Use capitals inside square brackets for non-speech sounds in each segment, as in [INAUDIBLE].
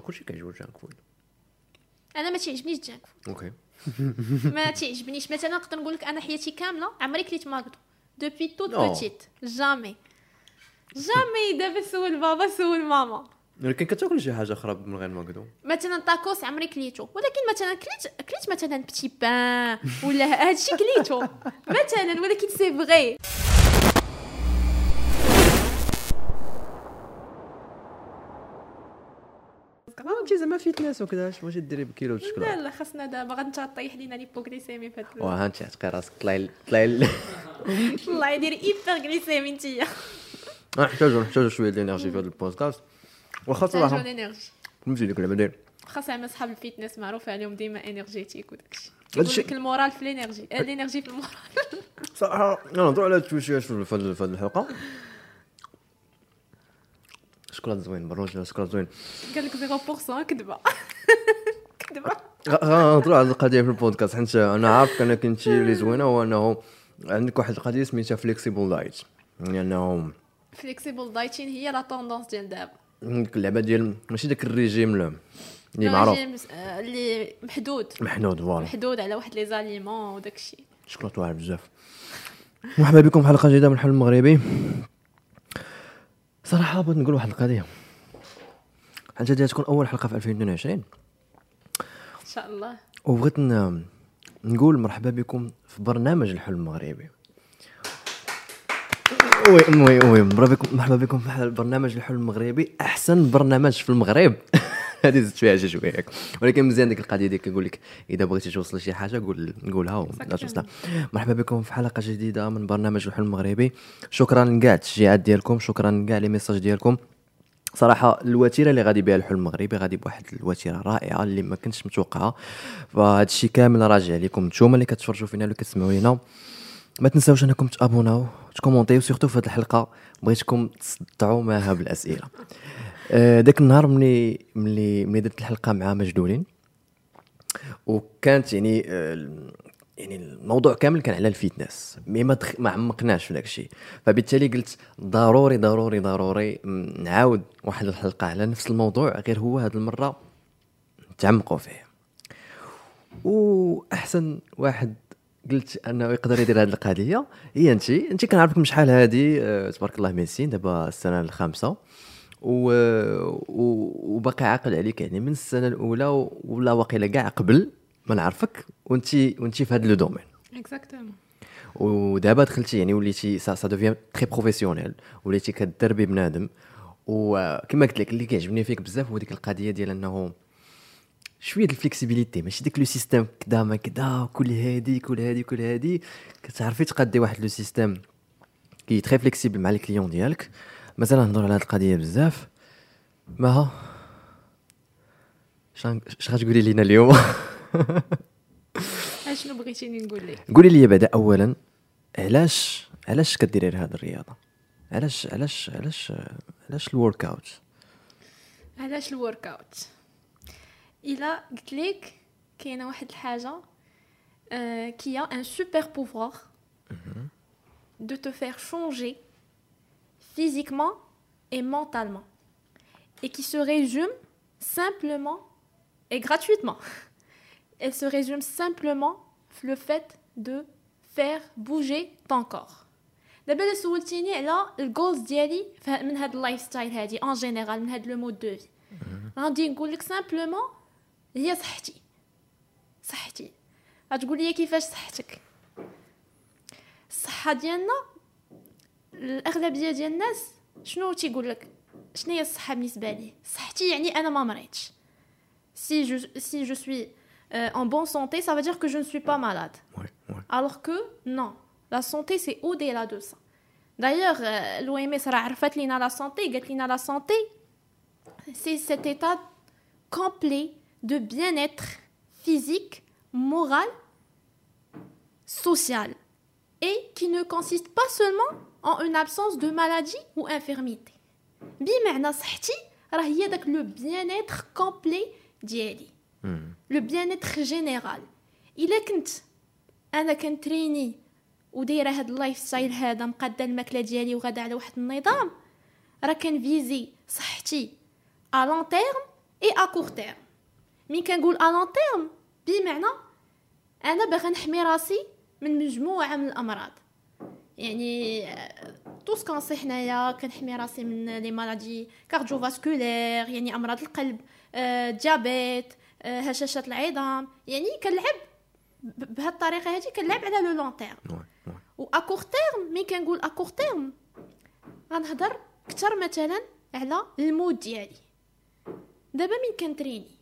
كلشي كيعجبو الجانك فود أنا ما تيعجبنيش ال junk food أوكي [LAUGHS] ما تيعجبنيش مثلا نقدر نقول لك أنا حياتي كاملة عمري كليت ماكدو depuis toute petite jamais jamais دابا سول بابا سول ماما. ولكن كتاكل شي حاجة أخرى من غير ماكدو مثلا تاكوس عمري كليتو ولكن مثلا كليت كليت مثلا petit pain ولا هادشي كليتو. [LAUGHS] مثلا ولكن c'est vrai fitness وكذا اش بغيتي ديري بكيلو لا الشكلاط لا خاصنا دابا غادي طيح لينا l'hypoglycémie في هاد واه انت عتقي راسك طلعي طلعي الله يدير hyperglycémie نتيا نحتاجو نحتاجو شوية ديال l'énergie في هذا البودكاست واخا صراحة فهمتي ديك اللعبه داير خاص زعما صحاب ال fitness معروف عليهم ديما énergétique وداكشي. هادشي- يقول لك ال moral في l'énergie آه، l'énergie في ال moral. صراحة نهضروا على التويشيات في في هذه الحلقة. شكلاط زوين بروج شكلاط زوين. قال لك 0% كذبة. [LAUGHS] كذبة. غنهضروا على القضية في البودكاست. حيت أنا عارف انك انت اللي زوينة هو انه عندك واحد القضية سميتها flexible diet يعني انه flexible dieting هي la tendance ديال دابا ديك اللعبة ديال ماشي داك الريجيم اللي لا، معروف. جيمس، آه، اللي محدود. محدود voilà. محدود على واحد les aliments وداكشي شكلاط واعر بزاف. مرحبا بكم في حلقة جديدة من الحلم المغربي. صراحة بغيت نقول واحد القضية. حاجة ديال تكون أول حلقة في 2022 إن شاء الله. وبغيت نقول مرحبا بكم في برنامج الحلم المغربي. oui oui oui مرحبا بكم مرحبا بكم في برنامج الحلم المغربي. أحسن برنامج في المغرب. [LAUGHS] [LAUGHS] هذه زدت فيها شي شوية. ولكن مزيان ديك القضية ديال كيقول لك إذا بغيتي توصل شي حاجة قول قولها توصلها مرحبا بكم في حلقة جديدة من برنامج الحلم المغربي. شكرا لكاع التشجيعات ديالكم شكرا لكاع les messages ديالكم. صراحة الوتيرة اللي غادي بها الحلم المغربي غادي بواحد الوتيرة رائعة اللي ما كنتش متوقعها. فهاد الشيء كامل راجع لكم نتوما اللي كتفرجوا فينا اللي كتسمعوا لينا. ما تنساوش أنكم تابوناو تكومونتيو surtout في هذه الحلقة. بغيتكم تصدعوا معها بالاسئلة آه، داك النهار ملي ملي ملي درت الحلقة مع مجدولين وكانت يعني آه، يعني الموضوع كامل كان على ال fitness mais ما. ما عمقناش في داك الشيء. فبالتالي قلت ضروري ضروري ضروري نعاود واحد الحلقة على نفس الموضوع غير هو هذه المرة نتعمقوا فيه. وأحسن واحد قلت أنه يقدر يدير هذه القضية هي انت انت كنعرفك من شحال هادي آه، تبارك الله ميسين دابا السنة الخامسة. و... و... وباقي عاقل عليك. يعني من السنة الأولى و- ولا واقيلا كاع قبل ما نعرفك وانت وانت في هذا le domaine. Exactement ودابا دخلتي يعني وليتي ça ça devient très professionnel وليتي كدربي بنادم. وكما قلت لك اللي كيعجبني فيك بزاف هو ديك القضية ديال إنه شوية la flexibilité ماشي داك le système كدا ما كدا كل هادي كل هادي كل هادي. كتعرفي تقادي واحد le système qui est très flexible مع les clients ديالك. مازال نهضر على هاد القضية بزاف. ما شان- اش غتقولي لينا اليوم؟ [LAUGHS] أشنو بغيتيني نقول لك؟ قولي لي بعدا اولا علاش علاش كديري هذه الرياضة؟ علاش علاش علاش علاش ال workout علاش ال workout إلا قلت لك كاينة واحد الحاجة qui a un super pouvoir de te faire changer. Physiquement et mentalement et qui se résume simplement et gratuitement. [LAUGHS] Elle se résume simplement le fait de faire bouger ton corps. دابا الا سولتيني على الجولز ديالي ف- من هاد اللايف ستايل هادي اون جينيرال من هاد لو مود دو في غادي نقول لك سامبلومون هي صحتي صحتي غتقول لي كيفاش صحتك الصحه ديالنا الاغلبيه ديال الناس شنو تيقول لك شنو هي الصحه بالنسبه لي صحتي يعني انا ما مريضش si je si je suis euh, en bonne santé ça veut dire que je ne suis pas malade وي وي alors que non la santé c'est au-delà de ça d'ailleurs euh, l'OMS راه عرفت لينا la santé قالت لينا la santé c'est cet état complet de bien-être physique moral social et qui ne consiste pas seulement en une absence de maladie ou infirmité. بمعنى صحتي راه هي داك لو bien-être complet ديالي لو bien-être général. الا كنت أنا كنتريني ودايره هاد ال lifestyle هذا مقاده الماكله ديالي وغادا على واحد النظام راه كن viser صحتي à long terme et à court terme مين كنقول à long terme بمعنى أنا باغا نحمي راسي من مجموعه من الامراض يعني tout ce qu'on sait حنايا كنحمي راسي من les maladies cardiovasculaires يعني أمراض القلب آه، diabète آه، هشاشه العظام يعني كنلعب بهذه الطريقة هذه كنلعب على le long terme و à court terme مي كنقول à court terme غنهضر أكثر مثلا على ال mood ديالي. دابا مين كنتريني؟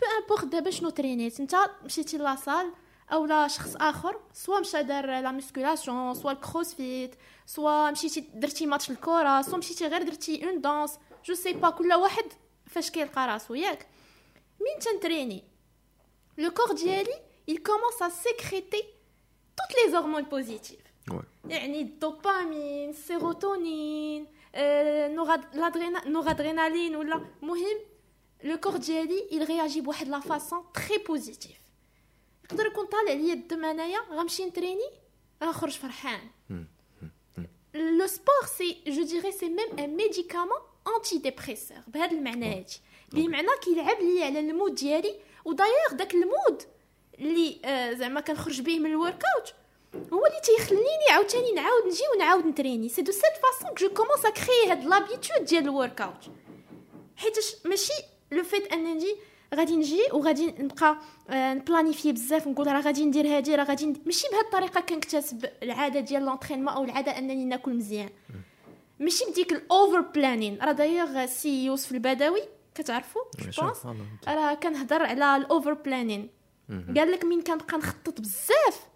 peu importe دابا شنو ترينيت انت مشيتي la salle أو لا شخص آخر soit مشى دار la musculation soit ال CrossFit soit مشيتي درتي ماتش الكره soit مشيتي غير درتي une danse je sais pas كل واحد فاش كيلقى راسو ياك. مين تنتريني؟ le corps ديالي il commence à sécréter toutes les hormones positives. Ouais. يعني الدوبامين السيروتونين آه، norad- l'adréna- noradrénaline ولا مهم le corps ديالي il réagit بواحد la façon très positive يقدر يكون طالع ليا الدم انايا غنمشي نتريني غنخرج فرحان. le sport c'est je dirais c'est même un médicament antidépresseur بهذا المعنى هادي بمعنى كيلعب لي على ال mood ديالي و d'ailleurs داك ال mood اللي آه، زعما كنخرج به من ال workout هو اللي تيخليني عاوتاني نعاود نجي ونعاود نتريني. c'est de cette façon que je commence à créer هاد l'habitude ديال ال workout حيتاش ماشي le fait أن نجي غادي نجي وغادي نبقى آه، نبلانيفي بزاف نقول راه غادي ندير هادي راه غادي. ماشي بهاد الطريقة كنكتسب العادة ديال l'entraînement أو العادة أنني ناكل مزيان. ماشي بديك ال over planning راه دايوغ سي يوسف البدوي كتعرفوا راه كنهضر على ال over planning قال لك مين كنبقى نخطط بزاف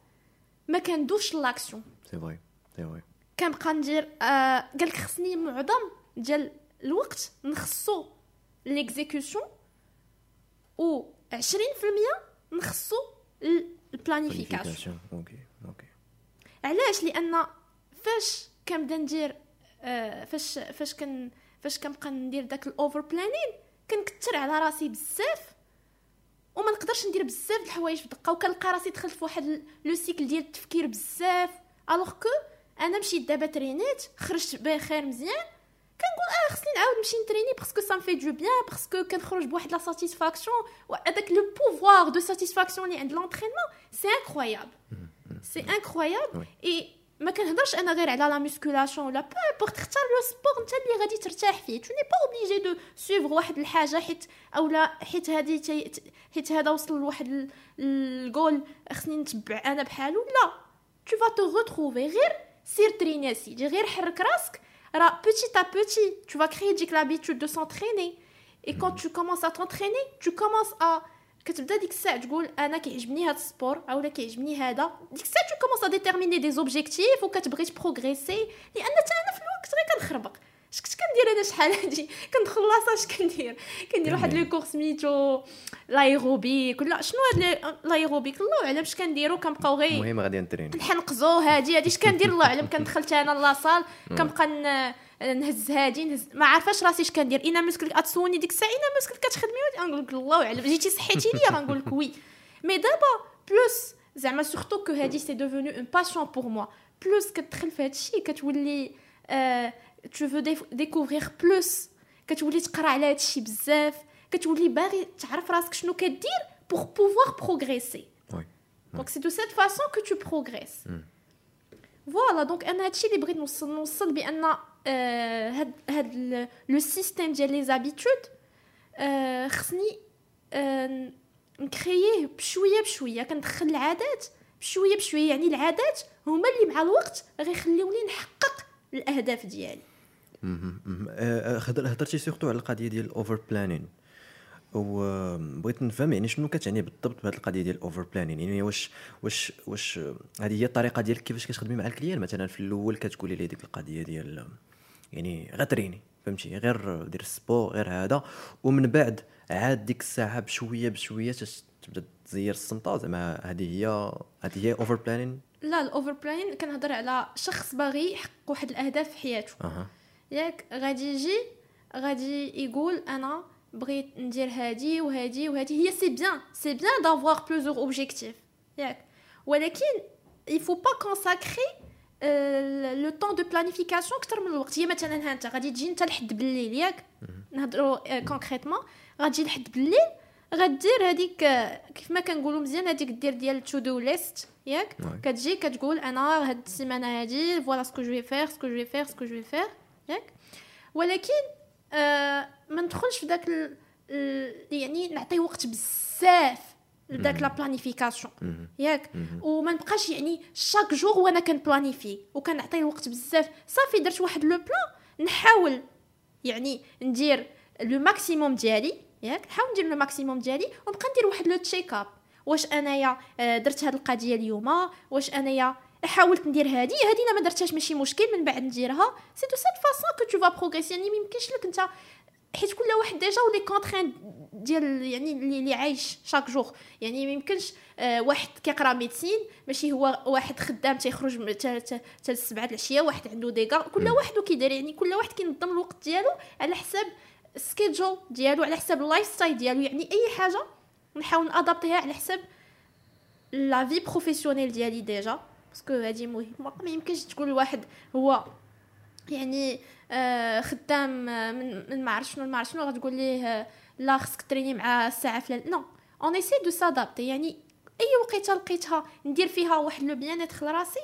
ما كندوش l'action c'est vrai سي فري كنبقى ندير آه قال لك خصني معظم ديال الوقت نخصو l'exécution و 20% نخصو ال planification OK OK علاش؟ لأن فاش كنبدا ندير آه فاش فاش كن فاش كنبقى ندير داك ال over planning كنكثر على راسي بزاف وما نقدرش ندير بزاف د الحوايج بدقة وكنلقى راسي دخلت في واحد le cycle ديال التفكير بزاف alors que أنا مشيت دابا ترينيت خرجت بخير مزيان كنقول آه خصني نعاود نمشي نتريني parce que ça me fait du bien parce que كنخرج بواحد la satisfaction وهذاك le pouvoir de satisfaction اللي عند l'entraînement c'est incroyable c'est incroyable. et ما كنهضرش أنا غير على la musculation ولا peu importe اختار le sport أنت اللي غادي ترتاح فيه. tu n'es pas obligé de suivre واحد الحاجة حيت اولا حيت هادي تي حيت هذا وصل لواحد ال- الجول خصني نتبع أنا بحالو. لا. Tu vas te retrouver غير سير تريني اسيدي غير حرك راسك. راه petit à petit tu vas créer ديك l'habitude de s'entraîner et quand tu commences à t'entraîner tu commences à كتبدا ديك الساعه تقول انا كيعجبني هذا السبور اولا كيعجبني هذا ديك الساعه tu commences à déterminer des objectifs وكتبغي تبروغريسي لان حتى انا في الوقت غير كنخربق اش كنت كندير أنا شحال هادي؟ [LAUGHS] كندخل la salle اش كندير؟ كندير واحد le cours سميتو l'aérobic ولا شنو هاد l'aérobic؟ الله أعلم اش كنديرو كنبقاو غير المهم غادي نتريني. نحنقزو هادي هادي اش كندير؟ الله أعلم كندخلت أنا la salle [LAUGHS] كنبقى نهز هادي نهز ما عارفاش راسي اش كندير. إنا muscle اتسوني ديك الساعة إنا muscle كتخدمي؟ غنقول لك الله أعلم. جيتي صحيتي ليا غنقول لك oui mais دابا plus زعما surtout que هادي c'est devenu une passion pour moi plus كتدخل في هادشي كتولي tu veux découvrir plus كتولي تقرا على هادشي بزاف كتولي باغي تعرف راسك شنو كدير pour pouvoir progresser oui Donc c'est de cette façon que tu progresses. Voilà, donc أنا هادشي اللي بغيت نوصل نوصل بان آه، هاد هاد le système ديال les habitudes خصني آه، نكرييه بشويه بشويه كندخل العادات بشويه بشويه يعني العادات هما اللي مع الوقت غيخليوني نحقق الاهداف ديالي هضرتي surtout على القضية ديال ال over planning وبغيت نفهم يعني شنو كتعني بالضبط بهذه القضية ديال ال over planning يعني واش واش واش هذه هي الطريقة ديالك كيفاش كتخدمي مع ال client؟ مثلا في الأول كتقولي ليه ديك القضية ديال يعني غير تريني فهمتي؟ غير دير ال sport غير هذا. ومن بعد عاد ديك الساعة بشويه بشوية تبدأ تزير السمطه زعما هذه هي هذه هي over planning لا ال over planning كنهضر على شخص باغي يحقق واحد الأهداف في حياته. أها. ياك غادي يجي غادي يقول أنا بغيت ندير هادي وهادي وهادي. هي c'est bien c'est bien d'avoir plusieurs objectifs ياك. ولكن il faut pas consacrer le temps de planification أكثر من الوقت. هي مثلا ها أنت غادي تجي أنت لحد بالليل ياك؟ نهضروا concrètement غتجي لحد بالليل غدير هذيك آه، كيف ما كنقولوا مزيان هذيك دير ديال to-do list ياك؟ Ouais. كتجي كتقول أنا هاد السيمانة هادي voilà ce que je vais faire ce que je vais faire ce que je vais faire ياك. ولكن آه ما ندخلش في داك ال- يعني نعطي وقت بزاف لداك la planification. ياك. وما نبقاش يعني chaque jour وأنا كنبلانيفي وكنعطي الوقت بزاف. صافي درت واحد le plan نحاول يعني ندير le maximum ديالي ياك. نحاول ندير le maximum ديالي ونبقى ندير واحد le check-up واش أنايا آه، درت هاد القضية اليوم؟ واش أنايا حاولت ندير هادي هادي أنا ما درتهاش ماشي مشكل من بعد نديرها. c'est de cette façon que tu vas progresser يعني ما يمكنش لك أنت حيت كل واحد déjà و les contraintes ديال يعني اللي, عايش chaque jour يعني ما يمكنش آه واحد كيقرأ médecine ماشي هو واحد خدام تيخرج تا السبعة العشية واحد عنده déjà كل واحد وكيدير يعني كل واحد كينظم الوقت ديالو على حساب ال schedule ديالو على حساب ال lifestyle ديالو. يعني أي حاجة نحاول نادابتيها على حساب la vie professionnelle ديالي déjà. parce que هادي مهم. ما يمكنش تقول لواحد هو يعني آه خدام آه، من من ما عرفت شنو ما عرفت شنو غتقول ليه آه، لا خصك تريني مع الساعة فلان. non. on essaie de s'adapter يعني أي وقيتة لقيتها ندير فيها واحد le bien-être لراسي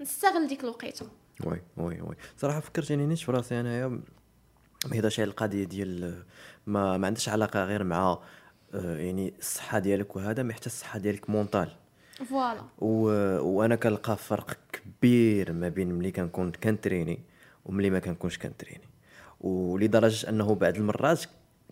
نستغل ديك الوقيتة. oui oui oui. صراحة فكرتيني نيت في راسي أنايا ما هضرش على القضية ديال ما ما عندهاش علاقة غير مع يعني الصحة ديالك وهذا ما حتى الصحة ديالك mentale voilà. و... وأنا كنلقى فرق كبير ما بين ملي كنكون كنتريني وملي ما كنكونش كنتريني. ولدرجة أنه بعض المرات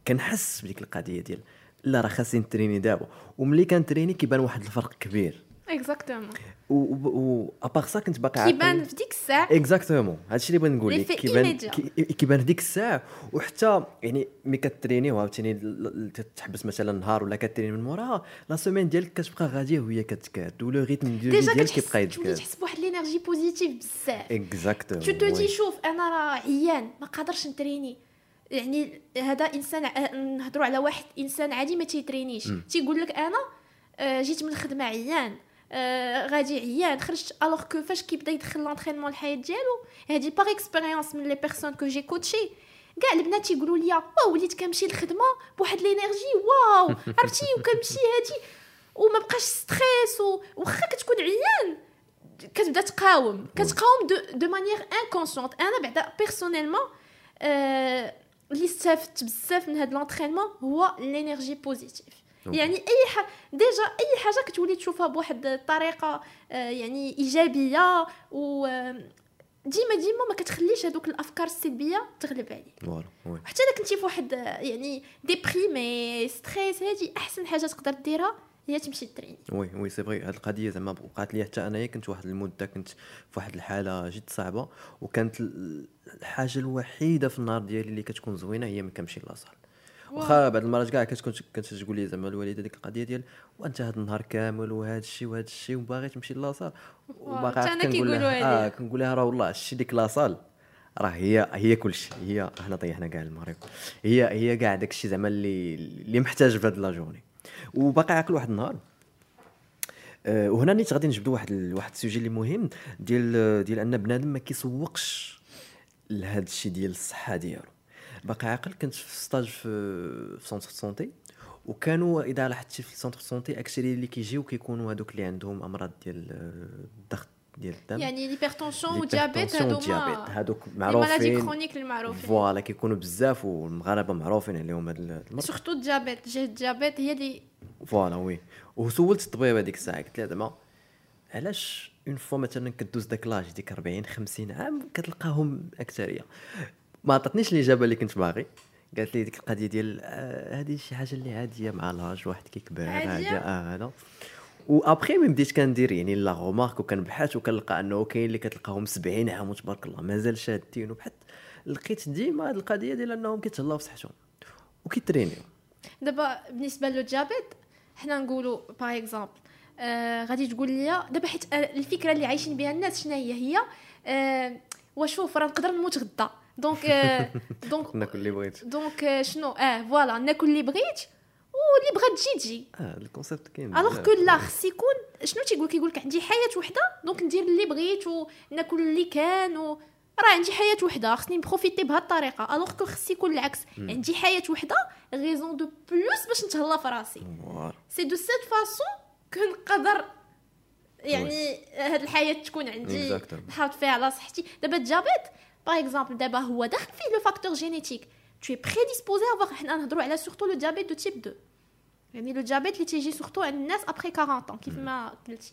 كنحس بديك القضية ديال لا راه خاصني نتريني دابا. وملي كنتريني كيبان واحد الفرق كبير. exactement و و à part ça كنت باقي كيبان في ديك الساعة exactement هادشي اللي بغيت نقول لك كيبان كيبان في ديك الساعة وحتى يعني ملي كتريني ل- تحبس مثلا نهار ولا كتريني من موراها la semaine ديالك كتبقى غاديه وهي كتكاد و le rythme ديالك كيبقى يتكاد تحس بواحد l'énergie positive بزاف exactement tu te dis شوف أنا راه عيان ما قادرش نتريني يعني هذا انسان نهضروا على واحد انسان عادي ما تيترينيش تيقول لك أنا جيت من الخدمه عيان غادي عيان خرجت alors que فاش كيبدا يدخل l'entraînement الحياة ديالو هادي par expérience من les personnes que j'ai coachées كاع البنات تيقولوا لي واو وليت كنمشي للخدمه بواحد l'énergie واو عرفتي وكنمشي هادي وما بقاش stress و- واخا كتكون عيان كتبدا تقاوم كتقاوم de de manière inconsciente أنا بعدا personnellement آه، اللي استفدت بزاف من هاد l'entraînement هو l'énergie positive OK. يعني أي حاجة déjà أي حاجة كتولي تشوفها بواحد الطريقة آه، يعني إيجابية و آه، ديما ديما ما كتخليش هذوك الأفكار السلبية تغلب عليك. voilà حتى إلا كنتي في واحد آه، يعني déprimé stress هادي أحسن حاجة تقدر ديرها هي تمشي تريني oui oui c'est vrai هاد القضية زعما وقعت لي حتى أنايا كنت واحد المدة كنت في واحد الحالة جد صعبة وكانت ال- الحاجة الوحيدة في النهار ديالي اللي كتكون زوينة هي ملي كنمشي la salle واخا بعض المرات كاع كتكون كانت تقول لي زعما الوالدة ديك القضية ديال وانت هاد النهار كامل وهذا الشيء وهذا الشيء وباغي تمشي la salle أنا كنقول لها آه. كنقول لها راه والله شتي ديك la salle. راه هي هي كلشي. هي حنا طيحنا كاع المغرب. هي هي كاع داك الشيء زعما اللي اللي محتاج في هاد la journée. وباقي عاقل واحد النهار آه، وهنا نيت غادي نجبدوا واحد ال- واحد ال sujet اللي مهم ديال ديال أن بنادم ما كيسوقش لهذا الشيء ديال الصحة ديالو. باقي عاقل كنت في stage في في centre santé وكانوا إذا لاحظتي في centre santé اكثريه اللي كيجيو كيكونوا هذوك اللي عندهم أمراض ديال آه، الضغط ديال الدم. يعني l'hypertension و diabète هادوما هذوك معروفين. chroniques المعروفين. voilà كيكونوا بزاف والمغاربة معروفين عليهم هذا المرض. surtout ال diabète جهه ال diabète هي اللي voilà oui. وسولت الطبيب هذيك الساعة قلت لها زعما علاش en fait مثلا كدوز داك l'âge ديك 40 50 عام كتلقاهم أكثرية. ما عطاتنيش الاجابه اللي كنت باغي. قالت لي ديك القضية ديال آه، هذه شي حاجة اللي عاديه مع l'âge واحد كيكبر عادية؟ عاديه آه هذا. وابخي ملي بديت كندير يعني la remarque وكنبحث وكنلقى أنه كاين اللي كتلقاهم 70 عام وتبارك الله مازال شادين. وبحث لقيت ديما هذه القضية ديال أنهم كيتهلاو في صحتهم وكيترينيو. دابا بالنسبة لل diabète حنا نقولوا par exemple آه غادي تقول لي دابا حيت آه، الفكرة اللي عايشين بها الناس شنو هي هي؟ آه وشوف راه نقدر نموت غدا. donc donc ناكل اللي بغيت donc شنو آه voilà ناكل اللي بغيت واللي بغات تجي تجي آه ال concept كاين alors. que لا خص يكون شنو تيقول كيقول لك عندي حياه وحده donc ندير اللي بغيت وناكل اللي كان و راه عندي حياه وحده خصني نبروفيتي بهاد الطريقة alors que خص يكون العكس عندي حياه وحده raison de plus باش نتهلا في راسي c'est de cette façon que نقدر يعني هاد الحياة تكون عندي. نحافظ فيها على صحتي دابا ال diabète par exemple دابا هو داخل فيه le facteur génétique tu es prédisposé à avoir حنا نهضروا على surtout le diabète de type 2 يعني le diabète اللي تيجي surtout عند الناس après 40 ans كيف ما قلتي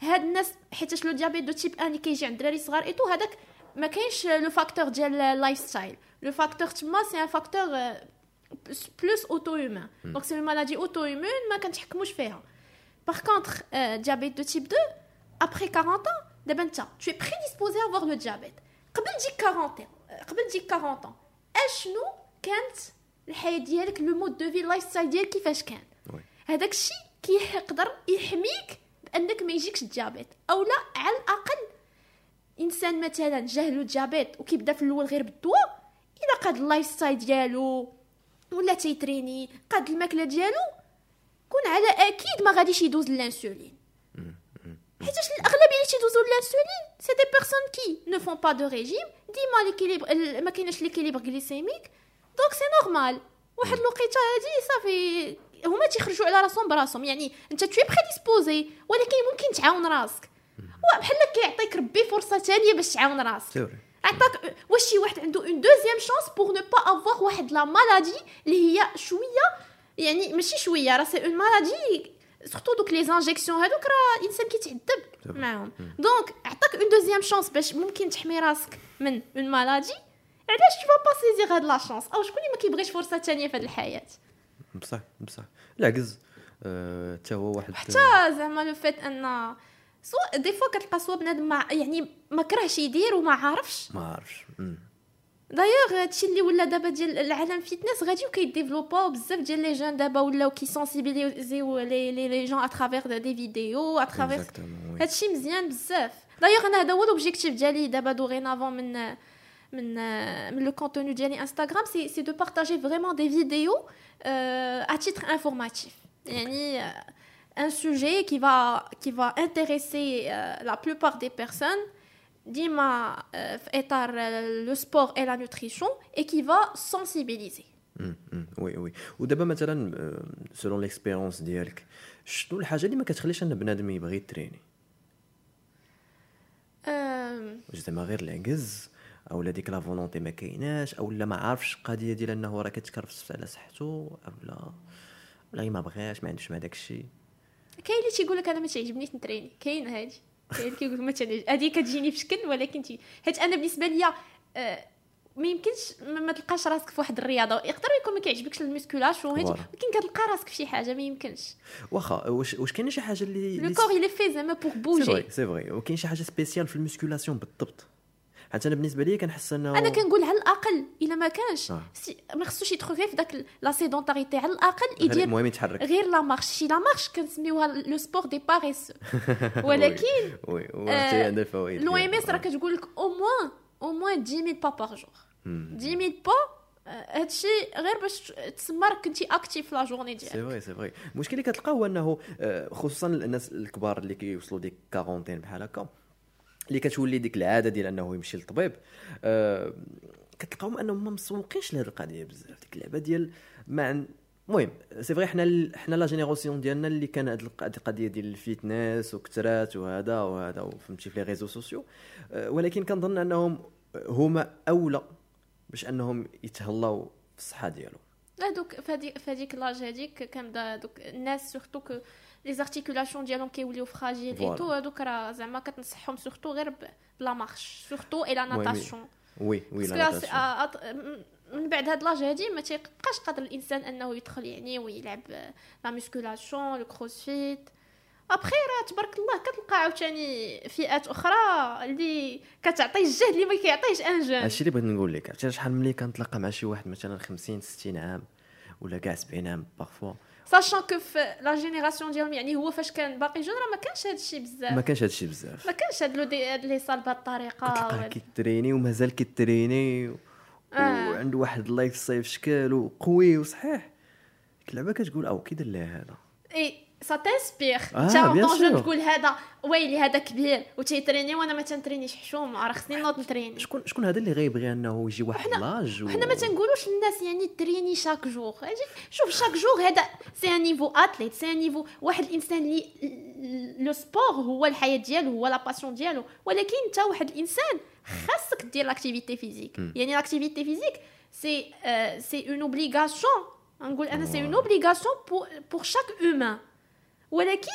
هاد الناس حيتاش le diabète de type 1 اللي كيجي عند الدراري صغار et tout هذاك ما كاينش le facteur ديال ال lifestyle le facteur تما c'est un facteur plus auto-immune donc c'est maladie auto-immune ما كنتحكموش فيها par contre diabète de type 2 après 40 ans دابا انت tu es prédisposé à avoir le diabète. قبل تجيك 40 قبل تجيك 40 ans أشنو كانت الحياة ديالك le mode de vie ال lifestyle ديالك كيفاش كان. هذاك الشيء كيقدر يحميك بأنك ما يجيكش ال diabète أو لا على الأقل إنسان مثلا جاه ال diabète وكيبدا في الأول غير بالدواء إلا قاد ال lifestyle ديالو ولا تيتريني قاد الماكلة ديالو كون على أكيد ما غاديش يدوز الانسولين حيتاش الاغلبيه اللي تيدوزو الانسولين c'est des personnes qui ne font pas de régime ديما l'équilibre ما كايناش l'équilibre glycémique donc c'est normal واحد الوقيته هادي صافي هما تيخرجوا على راسهم براسهم يعني انت t'es prédisposé ولكن ممكن تعاون راسك بحال كيعطيك ربي فرصه ثانية باش تعاون راسك عطاك واش شي واحد عنده une deuxième chance pour ne pas avoir واحد la maladie اللي هي شوية يعني ماشي شوية راه c'est une maladie surtout دوك les injections هادوك راه الانسان كيتعذب. معاهم donc عطاك une deuxième chance باش ممكن تحمي راسك من une maladie علاش tu pas saisir هاد la chance أو شكون اللي ما كيبغيش فرصه ثانية في هاد الحياة بصح بصح العكس آه، حتى هو واحد حتى زعما le fait en soi des fois كتلقى soit بنادم يعني ما كرهش يدير وما عارفش ما عرفش مم. دايوغ هادشي اللي ولا دابا ديال العالم fitness غادي وكي développer او بزاف ديال les jeunes دابا ولاو كي sensibiliser يو les les les jeunes à travers des vidéos à travers Exactement, oui. هادشي مزيان بزاف دايوغ أنا هذا هو l'objectif ديالي دابا dorénavant من من من le contenu ديالي انستغرام c'est c'est de partager vraiment des vidéos à titre informatif يعني un sujet qui va qui va intéresser euh, la plupart des personnes. ديما في اطار le sport et la nutrition va sensibiliser. مم، مم، oui oui ودابا مثلا selon l'expérience ديالك شنو الحاجة اللي ما كتخليش أن بنادم يبغي يتريني؟ آم، واش زعما غير العجز أو لا ديك la volonté ما كايناش أو لا ما عارفش القضية ديال أنه راه كتكرفس على صحته أو لا ولا ما بغاش ما عندوش مع داك الشيء كاين اللي تيقول لك أنا ما تعجبنيش نتريني كاين هادي. كاين اللي كيقول لك ما تعجبنيش هذه كتجيني في شكل ولكن تي حيت أنا بالنسبة ليا آه، ما يمكنش ما تلقاش راسك في واحد الرياضة. يقدر يكون ما كيعجبكش ال musculation. ولكن كتلقى راسك في شي حاجة ما يمكنش. واخا واش واش كاينة شي حاجة اللي le اللي corps il est fait زعما c'est bouger vrai c'est vrai وكاين شي حاجة spéciale في ال musculation بالضبط؟ حتى أنا بالنسبة لي كنحس إنه أنا كنقول على الأقل إلا ما كانش. آه. c'est ما خصوش غير في داك la sédentarité على الأقل يدير المهم يتحرك. غير la marche شي la marche كنسميوها le sport des paresseux ولكن oui. آه، وحتى عندها الفوائد l'OM S. راه كتقول لك au moins au moins 10000 pas par jour مم. 10000 pas آه، هادشي غير باش تسمى راك كنتي actif la journée سي ديالك vrai c'est vrai المشكل اللي كتلقاه هو أنه آه، خصوصا الناس الكبار اللي كيوصلوا ديك quarantaine بحال هكا اللي كتولي ديك العادة ديال أنه يمشي للطبيب. آه، كتلقاهم أنهم ما مسوقينش لهاد القضية بزاف. ديك اللعبة ديال ما المهم c'est vrai حنا حنا la génération ديالنا اللي كان هاد الق- هاد القضية ديال ال fitness وكثرات وهذا وهذا وفهمتي في les réseaux sociaux. آه، ولكن كنظن أنهم هما أولى باش أنهم يتهلاو في الصحة ديالهم. هادوك فهاديك l'âge هاديك كنبدا دوك الناس surtout que les articulations ديالهم كيوليو fragiles et. tout هادوك راه زعما كتنصحهم surtout غير ب la marche surtout et la natation oui oui لا من بعد هاد l'âge هادي ما تيبقاش قادر الإنسان أنه يدخل يعني ويلعب la musculation le crossfit après راه تبارك الله كتلقى عاوتاني فئات أخرى اللي كتعطي الجهد اللي ما كيعطيهش un jeune هادشي اللي بغيت نقول لك عرفتي شحال ملي كنتلاقى مع شي واحد مثلا 50 60 عام ولا كاع 70 عام parfois sachant que في la génération ديالهم يعني هو فاش كان باقي jeune راه ما كانش هادشي بزاف ما كانش هادشي بزاف ما كانش هاد لو دي هاد les salles بهاد الطريقة كتلقاه كيتريني ومازال كيتريني و- آه. وعنده واحد ال lifestyle في شكل وقوي وصحيح اللعبه كتقول أو كي دار لها هذا. إي. سا انت طونجو. تقول هذا ويلي هذا كبير وتيتريني وأنا ما تنترينيش حشوم راه خصني نوض نتريني. شكون شكون هذا اللي غيبغي أنه يجي واحد l'âge و... حنا ما تنقولوش للناس يعني تريني chaque jour شوف chaque jour هذا c'est un niveau athlète c'est un niveau واحد الإنسان اللي le sport هو الحياة ديالو هو la passion ديالو. ولكن انت واحد الإنسان خاصك دير l'activité physique يعني l'activité physique c'est c'est une obligation نقول أنا c'est une obligation pour chaque humain ولكن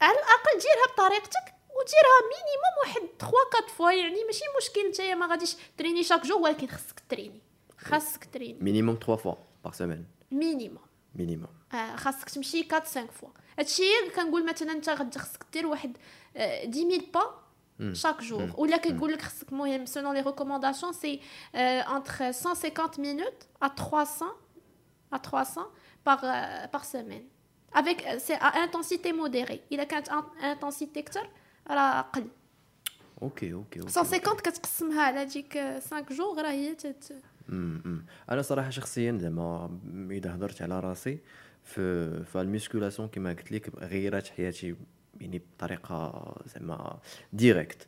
على الأقل ديرها بطريقتك وديرها minimum واحد 3 4 fois يعني ماشي مشكل نتايا ما غاديش تريني chaque jour ولكن خاصك تريني. خاصك تريني. minimum 3 fois par semaine minimum minimum آه خاصك تمشي 4 5 fois هادشي كنقول مثلا أنت غادي خاصك دير واحد آه، 10000 pas chaque jour. ولا كيقول لك خاصك المهم selon les recommandations c'est euh, entre 150 minutes à 300 à 300 par euh, par semaine. Avec euh, c'est à intensité modérée الا كانت in- intensité كتر راه قل OK OK OK 150 كتقسمها على ديك 5 جوغ راه هي تت. أنا صراحة شخصيا زعما اذا هضرت على راسي في في ال musculation كما قلت لك غيرات حياتي يعني بطريقه زعما directe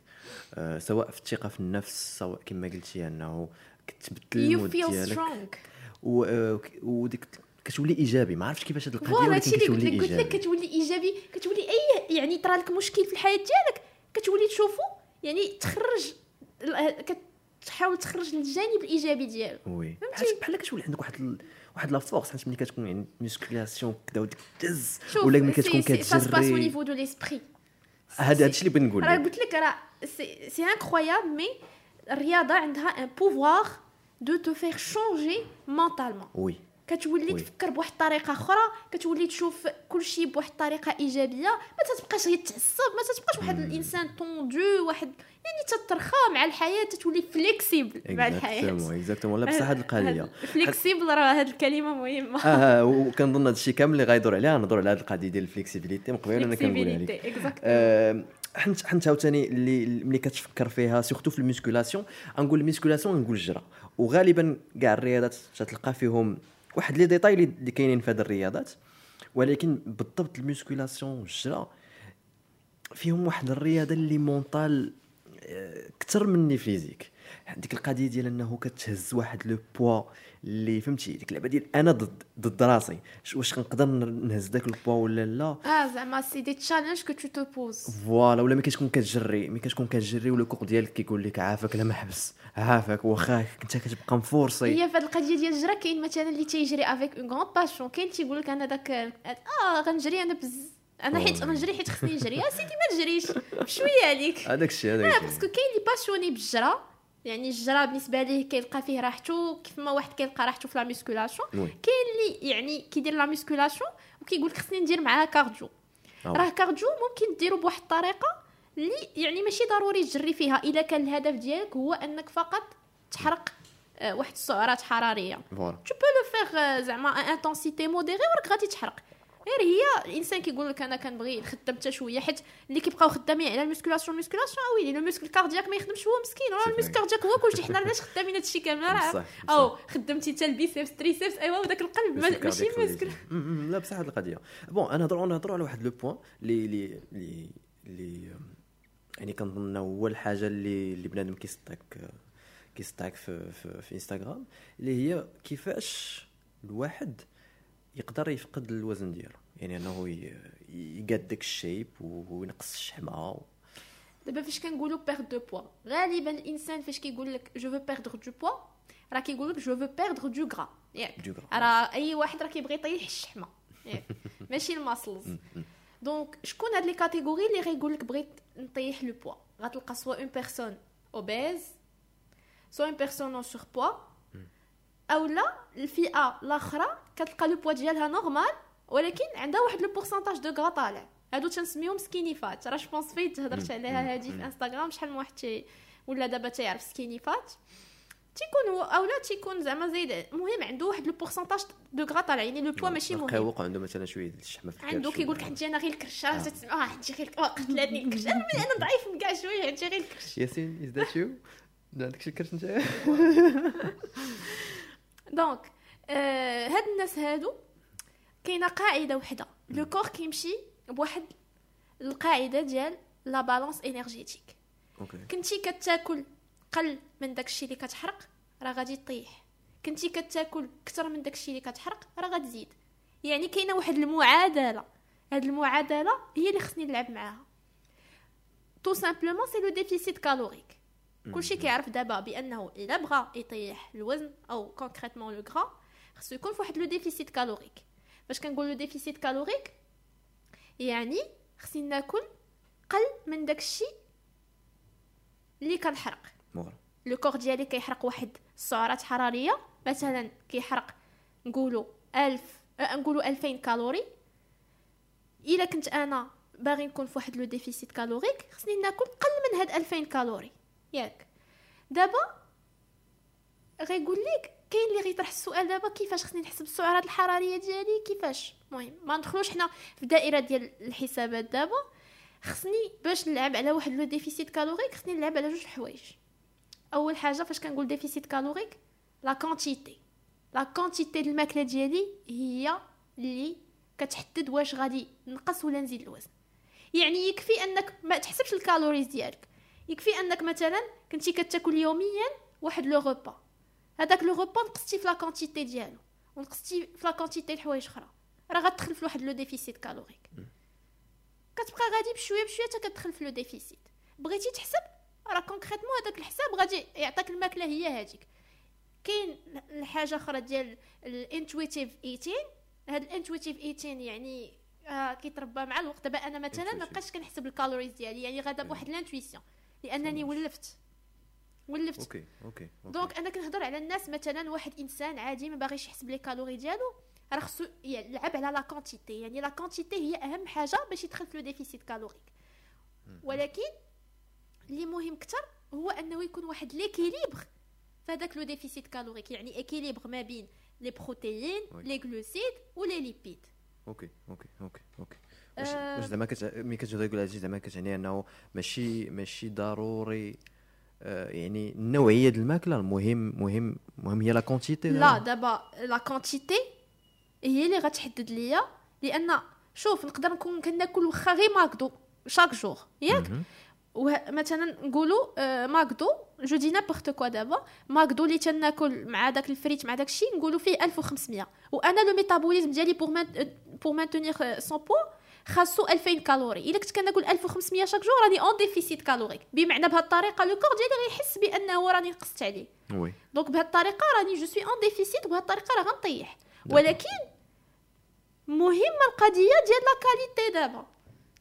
أه سواء في الثقه في النفس سواء كما قلتي انه كتبدل ال mood ديالك آه، وديك كتولي إيجابي ما عرفتش كيفاش هاد القضية ولكن كتولي لك قلت لك إيجابي. كتولي إيجابي كتولي أي يعني طرا لك مشكل في الحياة ديالك. كتولي تشوفو يعني تخرج كتحاول تخرج الجانب الإيجابي ديالو. oui. بحال كتولي عندك واحد ال... واحد la force حيت ملي كتكون يعني musculation كدا وديك شوف ولا ملي كتكون ça se passe أو كتجري. niveau de l'esprit هذا هادشي اللي بغيت نقول راه قلت لك راه c'est c'est incroyable mais الرياضة عندها un pouvoir de tout faire changer mentalement oui. كتولي oui. تفكر بواحد الطريقة أخرى كتولي تشوف كل شيء بواحد الطريقة إيجابية ما تتبقاش غير تعصب ما تتبقاش واحد الإنسان tendu واحد يعني تترخى مع الحياة تتولي flexible مع الحياة. Exactement Exactement لا بصح هاد القضية. flexible راه هاد الكلمة مهمة. آه وكنظن هذا الشيء كامل اللي غيدور عليها نهضروا على هاد القضية ديال ال flexibilité من قبل أنا كنقولها لك. آه، حنت حنت عاوتاني اللي ملي كتفكر فيها surtout في ال musculation غنقول ال musculation نقول الجرا. وغالبا كاع الرياضات تتلقى فيهم واحد les détails اللي كاينين في هاد الرياضات ولكن بالضبط ال musculation والجرا فيهم واحد الرياضة اللي mental آه، أكثر مني physique. ديك القضية ديال إنه كتهز واحد le poids اللي فهمتي ديك اللعبة ديال أنا ضد ضد راسي. واش كنقدر نهز داك البوا ولا لا؟ آه زعما c'est des challenges que tu te poses voilà ولا ملي كتكون كتجري ملي كتكون كتجري ولا الكوق ديالك كيقول لك عافاك لا ما حبس عافاك واخا انت كتبقى م forcé. هي في هاد القضية ديال الجرا كاين مثلا اللي تيجري avec une grande passion كاين تيقول لك أنا داك آه غنجري أنا بز أنا حيت غنجري حيت خصني نجري. يا سيدي ما تجريش. [LAUGHS] بشوية عليك. هذاك الشيء هذاك الشيء. parce que كاين اللي passionné بالجرا. يعني الجرا بالنسبة ليه كيلقى فيه راحته كيف ما واحد كيلقى راحته في la musculation. كاين اللي يعني كيدير la musculation وكيقول لك خصني ندير معاها cardio آه. راه cardio ممكن ديرو بواحد الطريقة اللي يعني ماشي ضروري تجري فيها إلا كان الهدف ديالك هو أنك فقط تحرق آه، واحد السعرات حرارية. Peux le faire euh, زعما intensité modérée وراك غادي تحرق. غير هي الإنسان كيقول لك أنا كنبغي نخدم حتى شوية حيت اللي كيبقاو خدامين على ال musculation ال musculation آه ويلي le muscle cardiaque ما يخدمش هو مسكين راه ال muscle. cardiaque هو كلشي حنا علاش خدامين هادشي كامل؟ راه. أو خدمتي حتى ال biceps triceps أيوا وداك القلب ماشي cardiaque muscle أمم، [LAUGHS] أمم، لا بصح هاد القضية. bon أنا نهضروا نهضروا على واحد le point اللي اللي اللي اللي أم، يعني كنظن هو الحاجة اللي اللي بنادم كيصدق كيصدق في, في في انستغرام اللي هي كيفاش الواحد يقدر يفقد الوزن ديالو. يعني انه ي- يقاد داك ال shape وينقص الشحمة دابا فاش كنقولوا perte de poids غالبا الإنسان فاش كيقول لك je veux perdre du poids راه كيقول لك je veux perdre du gras ياك. راه أي واحد راه كيبغي يطيح الشحمة. ياك. [LAUGHS] ماشي ال muscles donc شكون هاد les catégories اللي غيقول لك بغيت نطيح le poids غتلقى soit une personne obèse soit une personne en surpoids اولا الفئة الأخرى كتلقى le poids ديالها normal ولكن عندها واحد le pourcentage de gras طالع. هادو تنسميهم skinny fat. راه je pense فايت هضرت عليها هادي في انستغرام شحال من واحد تي ولا دابا تيعرف skinny fat. تيكون هو اولا تيكون زعما زايد المهم عنده واحد le pourcentage de gras طالع. يعني le poids ماشي مهم. القهوق عنده مثلا شوية ديال الشحمة في الكرش عنده كيقول لك عندي أنا غير الكرشه تسمع آه. عندي غير آه قتلاتني الكرش. أنا أنا ضعيف من كاع شوية عندي غير الكرش. ياسين is that you عندك شي كرش أنت؟ [LAUGHS] donc آه هاد الناس هادو كاينة قاعدة وحدة. le corps كيمشي بواحد القاعدة ديال la balance énergétique كنتي كتاكل قل من داكشي اللي كتحرق راه غادي طيح كنتي كتاكل كثر من داكشي اللي كتحرق راه غتزيد يعني كاينة واحد المعادلة. هاد المعادلة هي اللي خصني نلعب معاها. tout simplement c'est le déficit calorique كلشي كيعرف دابا بأنه إلا بغى يطيح الوزن أو concrètement le gras خصو يكون فواحد le déficit calorique باش كنقول le déficit calorique يعني خصني ناكل قل من داكشي اللي كنحرق. le corps ديالي كيحرق واحد السعرات حرارية. مثلا كيحرق نقولوا 1000 أه نقولوا 2000 calories. إلا كنت أنا باغي نكون فواحد le déficit calorique خصني ناكل قل من هاد 2000 calories. ياك. دابا غيقول لك كاين اللي غيطرح السؤال دابا كيفاش خصني نحسب السعرات الحرارية ديالي؟ كيفاش؟ المهم ما ندخلوش حنا في دائرة ديال الحسابات دابا. خصني باش نلعب على واحد le déficit calorique خصني نلعب على جوج حوايج. أول حاجة فاش كنقول déficit calorique؟ la quantité la quantité ديال الماكلة ديالي هي اللي كتحدد واش غادي نقص ولا نزيد الوزن. يعني يكفي أنك ما تحسبش ال calories ديالك. يكفي أنك مثلا كنتي كتاكل يوميا واحد لو غوبا هذاك لو غوبا نقصتي في la quantité ديالو ونقصتي في la quantité د حوايج أخرى راه غتدخل في واحد le déficit calorique. كتبقى غادي بشوية بشوية حتى كتدخل في le déficit. بغيتي تحسب؟ راه concrètement هذاك الحساب غادي يعطيك الماكلة هي هذيك. كاين الحاجة أخرى ديال ال intuitive eating هاد ال intuitive eating يعني آه كيتربى مع الوقت. دابا أنا مثلا ما بقيتش كنحسب ال calories ديالي يعني غادا بواحد l'intuition لأنني ولفت. ولفت okay okay donc أنا كنهضر على الناس مثلا واحد إنسان عادي ما باغيش يحسب les calories ديالو راه خصو يلعب على la quantité يعني la quantité هي أهم حاجة باش يدخل في le déficit calorique ولكن اللي مهم أكثر هو أنه يكون واحد l'équilibre فهذاك le déficit calorique يعني équilibre ما بين les protéines les glucides و les lipides okay okay okay okay. واش واش زعما ملي كتهضر هادشي زعما كتعني أنه ماشي ماشي ضروري آه يعني النوعية ديال الماكلة المهم مهم مهم هي لا كونتيتي لا دابا. لا كونتيتي هي اللي غتحدد ليا لأن شوف نقدر نكون كناكل واخا غير ماكدو chaque jour ياك؟ مثلا نقولوا آه ماكدو je dis n'importe quoi دابا ماكدو اللي تناكل مع داك الفريت مع داك الشيء نقولوا فيه 1500 وأنا le métabolisme ديالي pour pour maintenir son poids خاصو 2000 calories. إلا كنت كناكل 1500 chaque jour راني en déficit calorique. بمعنى بهذه الطريقة le corps ديالي غيحس بأنه راني نقصت عليه. oui. donc بهذه الطريقة راني je suis en déficit وبهذه الطريقة راه غنطيح. ولكن مهمة القضية ديال la qualité دابا.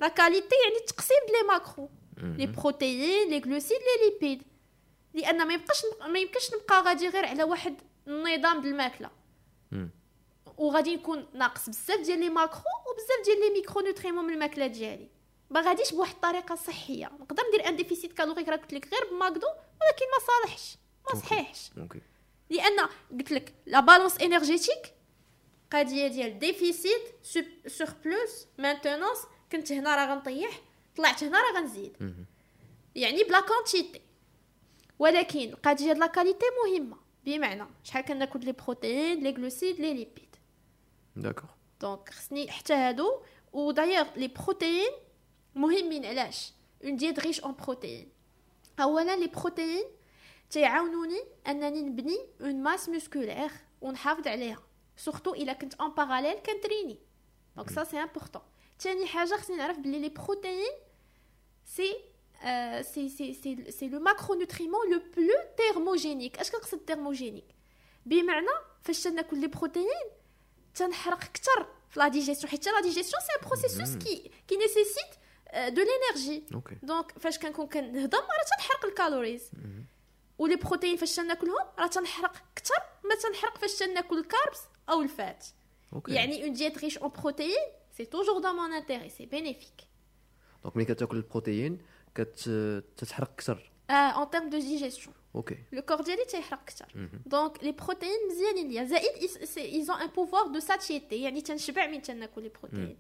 la qualité يعني ديال les macros. les protéines les glucides les lipides. لأن ما يبقاش ما يمكنش نبقى غادي غير على واحد النظام ديال الماكلة. وغادي يكون ناقص بزاف ديال les macros وبزاف ديال les micronutriments من الماكله ديالي. ما غاديش بواحد الطريقة صحية. نقدر ندير un déficit calorique راه قلت لك غير بماكدو ولكن ما صالحش. ما صحيحش. لأن قلت لك la balance énergétique قضية ديال déficit surplus maintenance كنت هنا راه غنطيح طلعت هنا راه غنزيد. يعني بلا quantité ولكن القضية ديال la qualité مهمة. بمعنى شحال كناكل les protéines les glucides les lipides d'accord donc خصني حتى هادو و d'ailleurs les protéines مهمين علاش une diète riche en protéines اولا les protéines تيعاونوني انني نبني une masse musculaire ونحافظ عليها surtout الا كنت en parallèle كنتريني donc ça c'est important ثاني حاجة خصني نعرف بلي les protéines c'est c'est c'est c'est c'est le macronutriment le plus thermogénique اش كنقصد thermogénique بمعنى فاش تناكل les protéines تنحرق أكثر في la digestion حيت la digestion c'est processus qui qui nécessite de l'énergie donc فاش كنكون كنهضم راه تنحرق ال calories. و les protéines فاش تناكلهم راه تنحرق أكثر ما تنحرق فاش تناكل ال carbs أو ال fat. يعني une diète riche en protéines سي توجور دون مون انتيري سي بينيفيك دونك ملي كتاكل ال protéines كتحرق أكثر en termes de digestion okay le corps ديالي تيحرق أكثر donc les protéines مزيانين ليا زائد ils ont un pouvoir de satiété يعني تنشبع من تناكل les protéines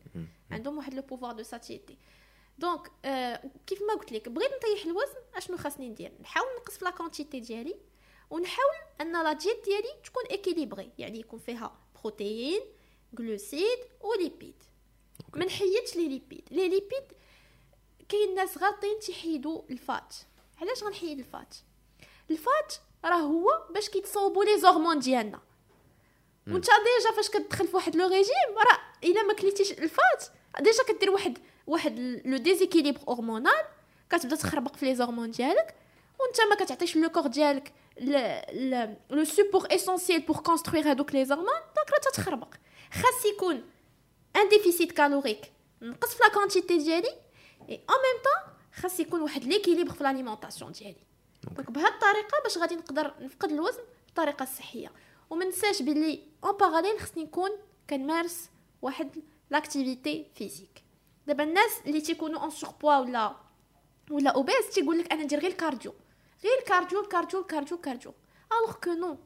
عندهم واحد le pouvoir de satiété donc آه كيف ما قلت لك بغيت نطيح الوزن اشنو خاصني ندير نحاول نقص في la quantité ديالي ونحاول ان la diète ديالي تكون équilibrée يعني يكون فيها protéines glucides و lipides ما نحيدش les lipides les lipides كاين ناس غالطين تيحيدوا ال fat علاش غنحيد ال fat؟ ال fat راه هو باش كيتصوبوا les hormones ديالنا. وانت déjà فاش كتدخل في واحد le régime راه إلا ما كليتيش ال fat déjà كدير واحد واحد لو déséquilibre hormonal كتبدا تخربق في les hormones ديالك وانت ما كتعطيش le corps ديالك le support essentiel pour construire هادوك les hormones donc راه تتخربق. خاص يكون un déficit calorique نقص في la quantité ديالي et en même temps خاص يكون واحد l'équilibre في l'alimentation ديالي. donc بهاد الطريقة باش غادي نقدر نفقد الوزن بطريقة صحية. وما ننساش بلي en parallèle خصني نكون كنمارس واحد l'activité physique دابا الناس اللي تيكونوا en surpoids ولا ولا obèses تيقول لك أنا ندير غير ال cardio. غير الكارديو الكارديو الكارديو الكارديو. الوغ كو نو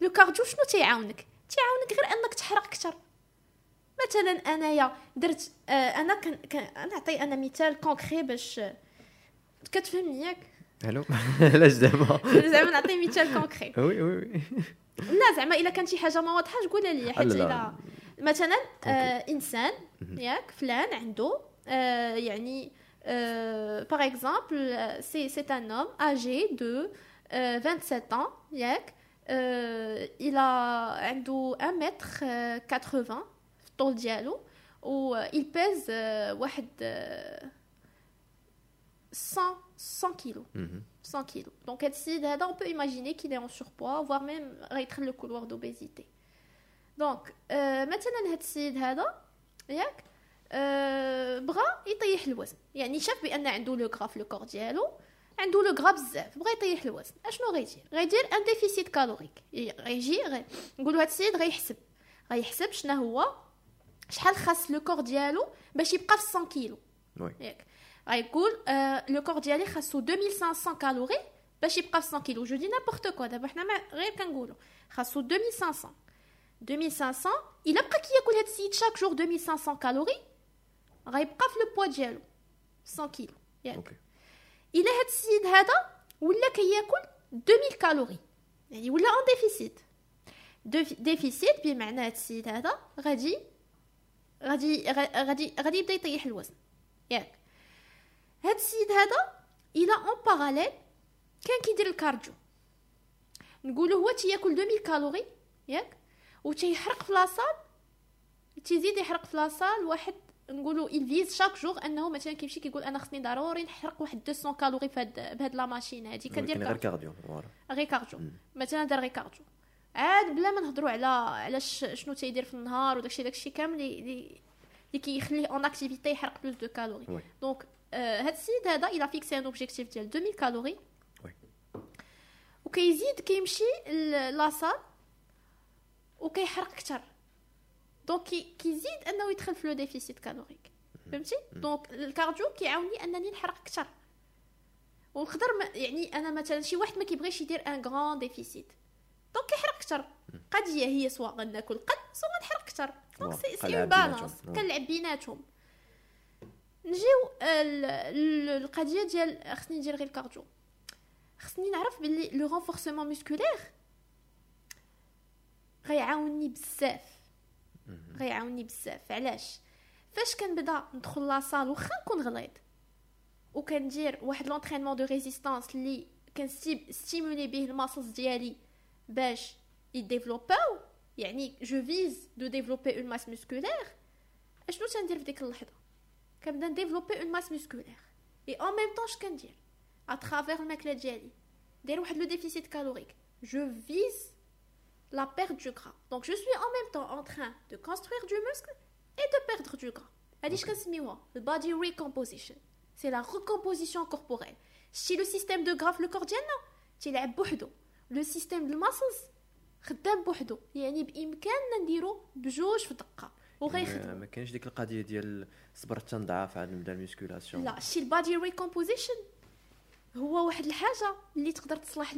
لو كارديو شنو تيعاونك؟ تيعاونك غير أنك تحرق أكثر. مثلا أنايا درت آه أنا كان كان نعطي أنا مثال concret باش كتفهمني ياك؟ ألو علاش دابا زعما نعطي مثال كونكري [LAUGHS] وي وي وي. [LAUGHS] لا زعما إلا كانت شي حاجة ما واضحاش قولها لي حيت لا، لا. إلا؟ مثلا آه. إنسان ياك فلان عنده آه يعني par exemple c'est c'est un homme âgé de آه 27 ans ياك آه إلى عنده 1 متر آه 80 في الطول ديالو و il pèse آه واحد آه 100 100 كيلو مهم. 100 kilos. Donc, il décide, on peut imaginer qu'il est en surpoids, voire même être الكولوار d'obésité. Donc, euh, مثلا هاد السيد هذا ياك آه بغى يطيح الوزن. يعني شاف بأن عنده le gras في le corps ديالو عنده le gras بزاف بغى يطيح الوزن. أشنو غيدير غيدير un déficit calorique غيجي غي... نقولوا هاد السيد غيحسب. غيحسب شنو هو؟ شحال خاص le corps ديالو باش يبقى في 100 كيلو. oui. ياك. غيقول آه le corps ديالي خاصو 2500 calories باش يبقى في 100 كيلو. je dis n'importe quoi دابا حنا ما- غير كنقولوا خاصو 2500 2500 إلا بقى كياكل هاد السيد chaque jour 2500 calories غيبقى في le poids ديالو. 100 كيلو. ياك. okay. إلا هاد السيد هذا ولا كياكل 2000 calories. يعني ولا en déficit déficit بمعنى هاد السيد هذا غادي غادي غا- غادي غادي يبدا يطيح الوزن. ياك. هاد السيد هذا إلى en parallèle كان كيدير ال cardio. نقولوا هو تياكل 2000 calories ياك؟ وتيحرق في la salle تيزيد يحرق في la salle واحد نقولوا une fois chaque jour أنه مثلا كيمشي كيقول أنا خصني ضروري نحرق واحد 200 calories في هاد بهاد la machine هادي كندير غير cardio. غير cardio. مثلا دار غير cardio. عاد بلا ما نهضروا على على شنو تيدير في النهار وداكشي داكشي كامل اللي اللي كيخليه une activité يحرق plus de calories. Donc هاد السيد هذا إلى fixé un objectif ديال 2000 calories. وكيزيد كيمشي la salle وكيحرق أكثر. donc كي- كيزيد أنه يدخل في le déficit calorique. فهمتي؟ donc ال cardio كيعاوني أنني نحرق أكثر. ونقدر يعني أنا مثلا شي واحد ما كيبغيش يدير un grand déficit donc كيحرق أكثر قضية هي سواء غناكل قد سواء غنحرق أكثر donc c'est c'est balance بيناتهم. كنلعب بيناتهم. نجيو ال- القضية ديال خصني ندير غير ال cardio. خصني نعرف باللي le renforcement musculaire غيعاونني بزاف. غيعاونني بزاف. علاش؟ فاش كنبدا ندخل la salle واخا نكون غليظ وكندير واحد l'entraînement de résistance اللي كن stimuler به ال muscles ديالي باش ي développer او يعني je vise de développer une masse musculaire اشنو تندير في ديك اللحظه كنبدا ن développer une masse musculaire et en même temps اش كندير à travers الماكله ديالي داير واحد le déficit calorique je vise la perte du gras. Donc je suis en même temps en train de construire du muscle et de perdre du gras. هذه اش كنسميوها body recomposition. C'est la recomposition corporelle. C'est le système de gras في le corps ديالنا تيلعب بوحدو. le système ديال ال muscles خدام بوحدو يعني بإمكاننا نديرو بجوج في دقة. ما وغيخدموا ما كاينش ديك القضية ديال صبرت تنضعف عاد نبدا ال musculation. لا شي ال body recomposition هو واحد الحاجة اللي تقدر تصلح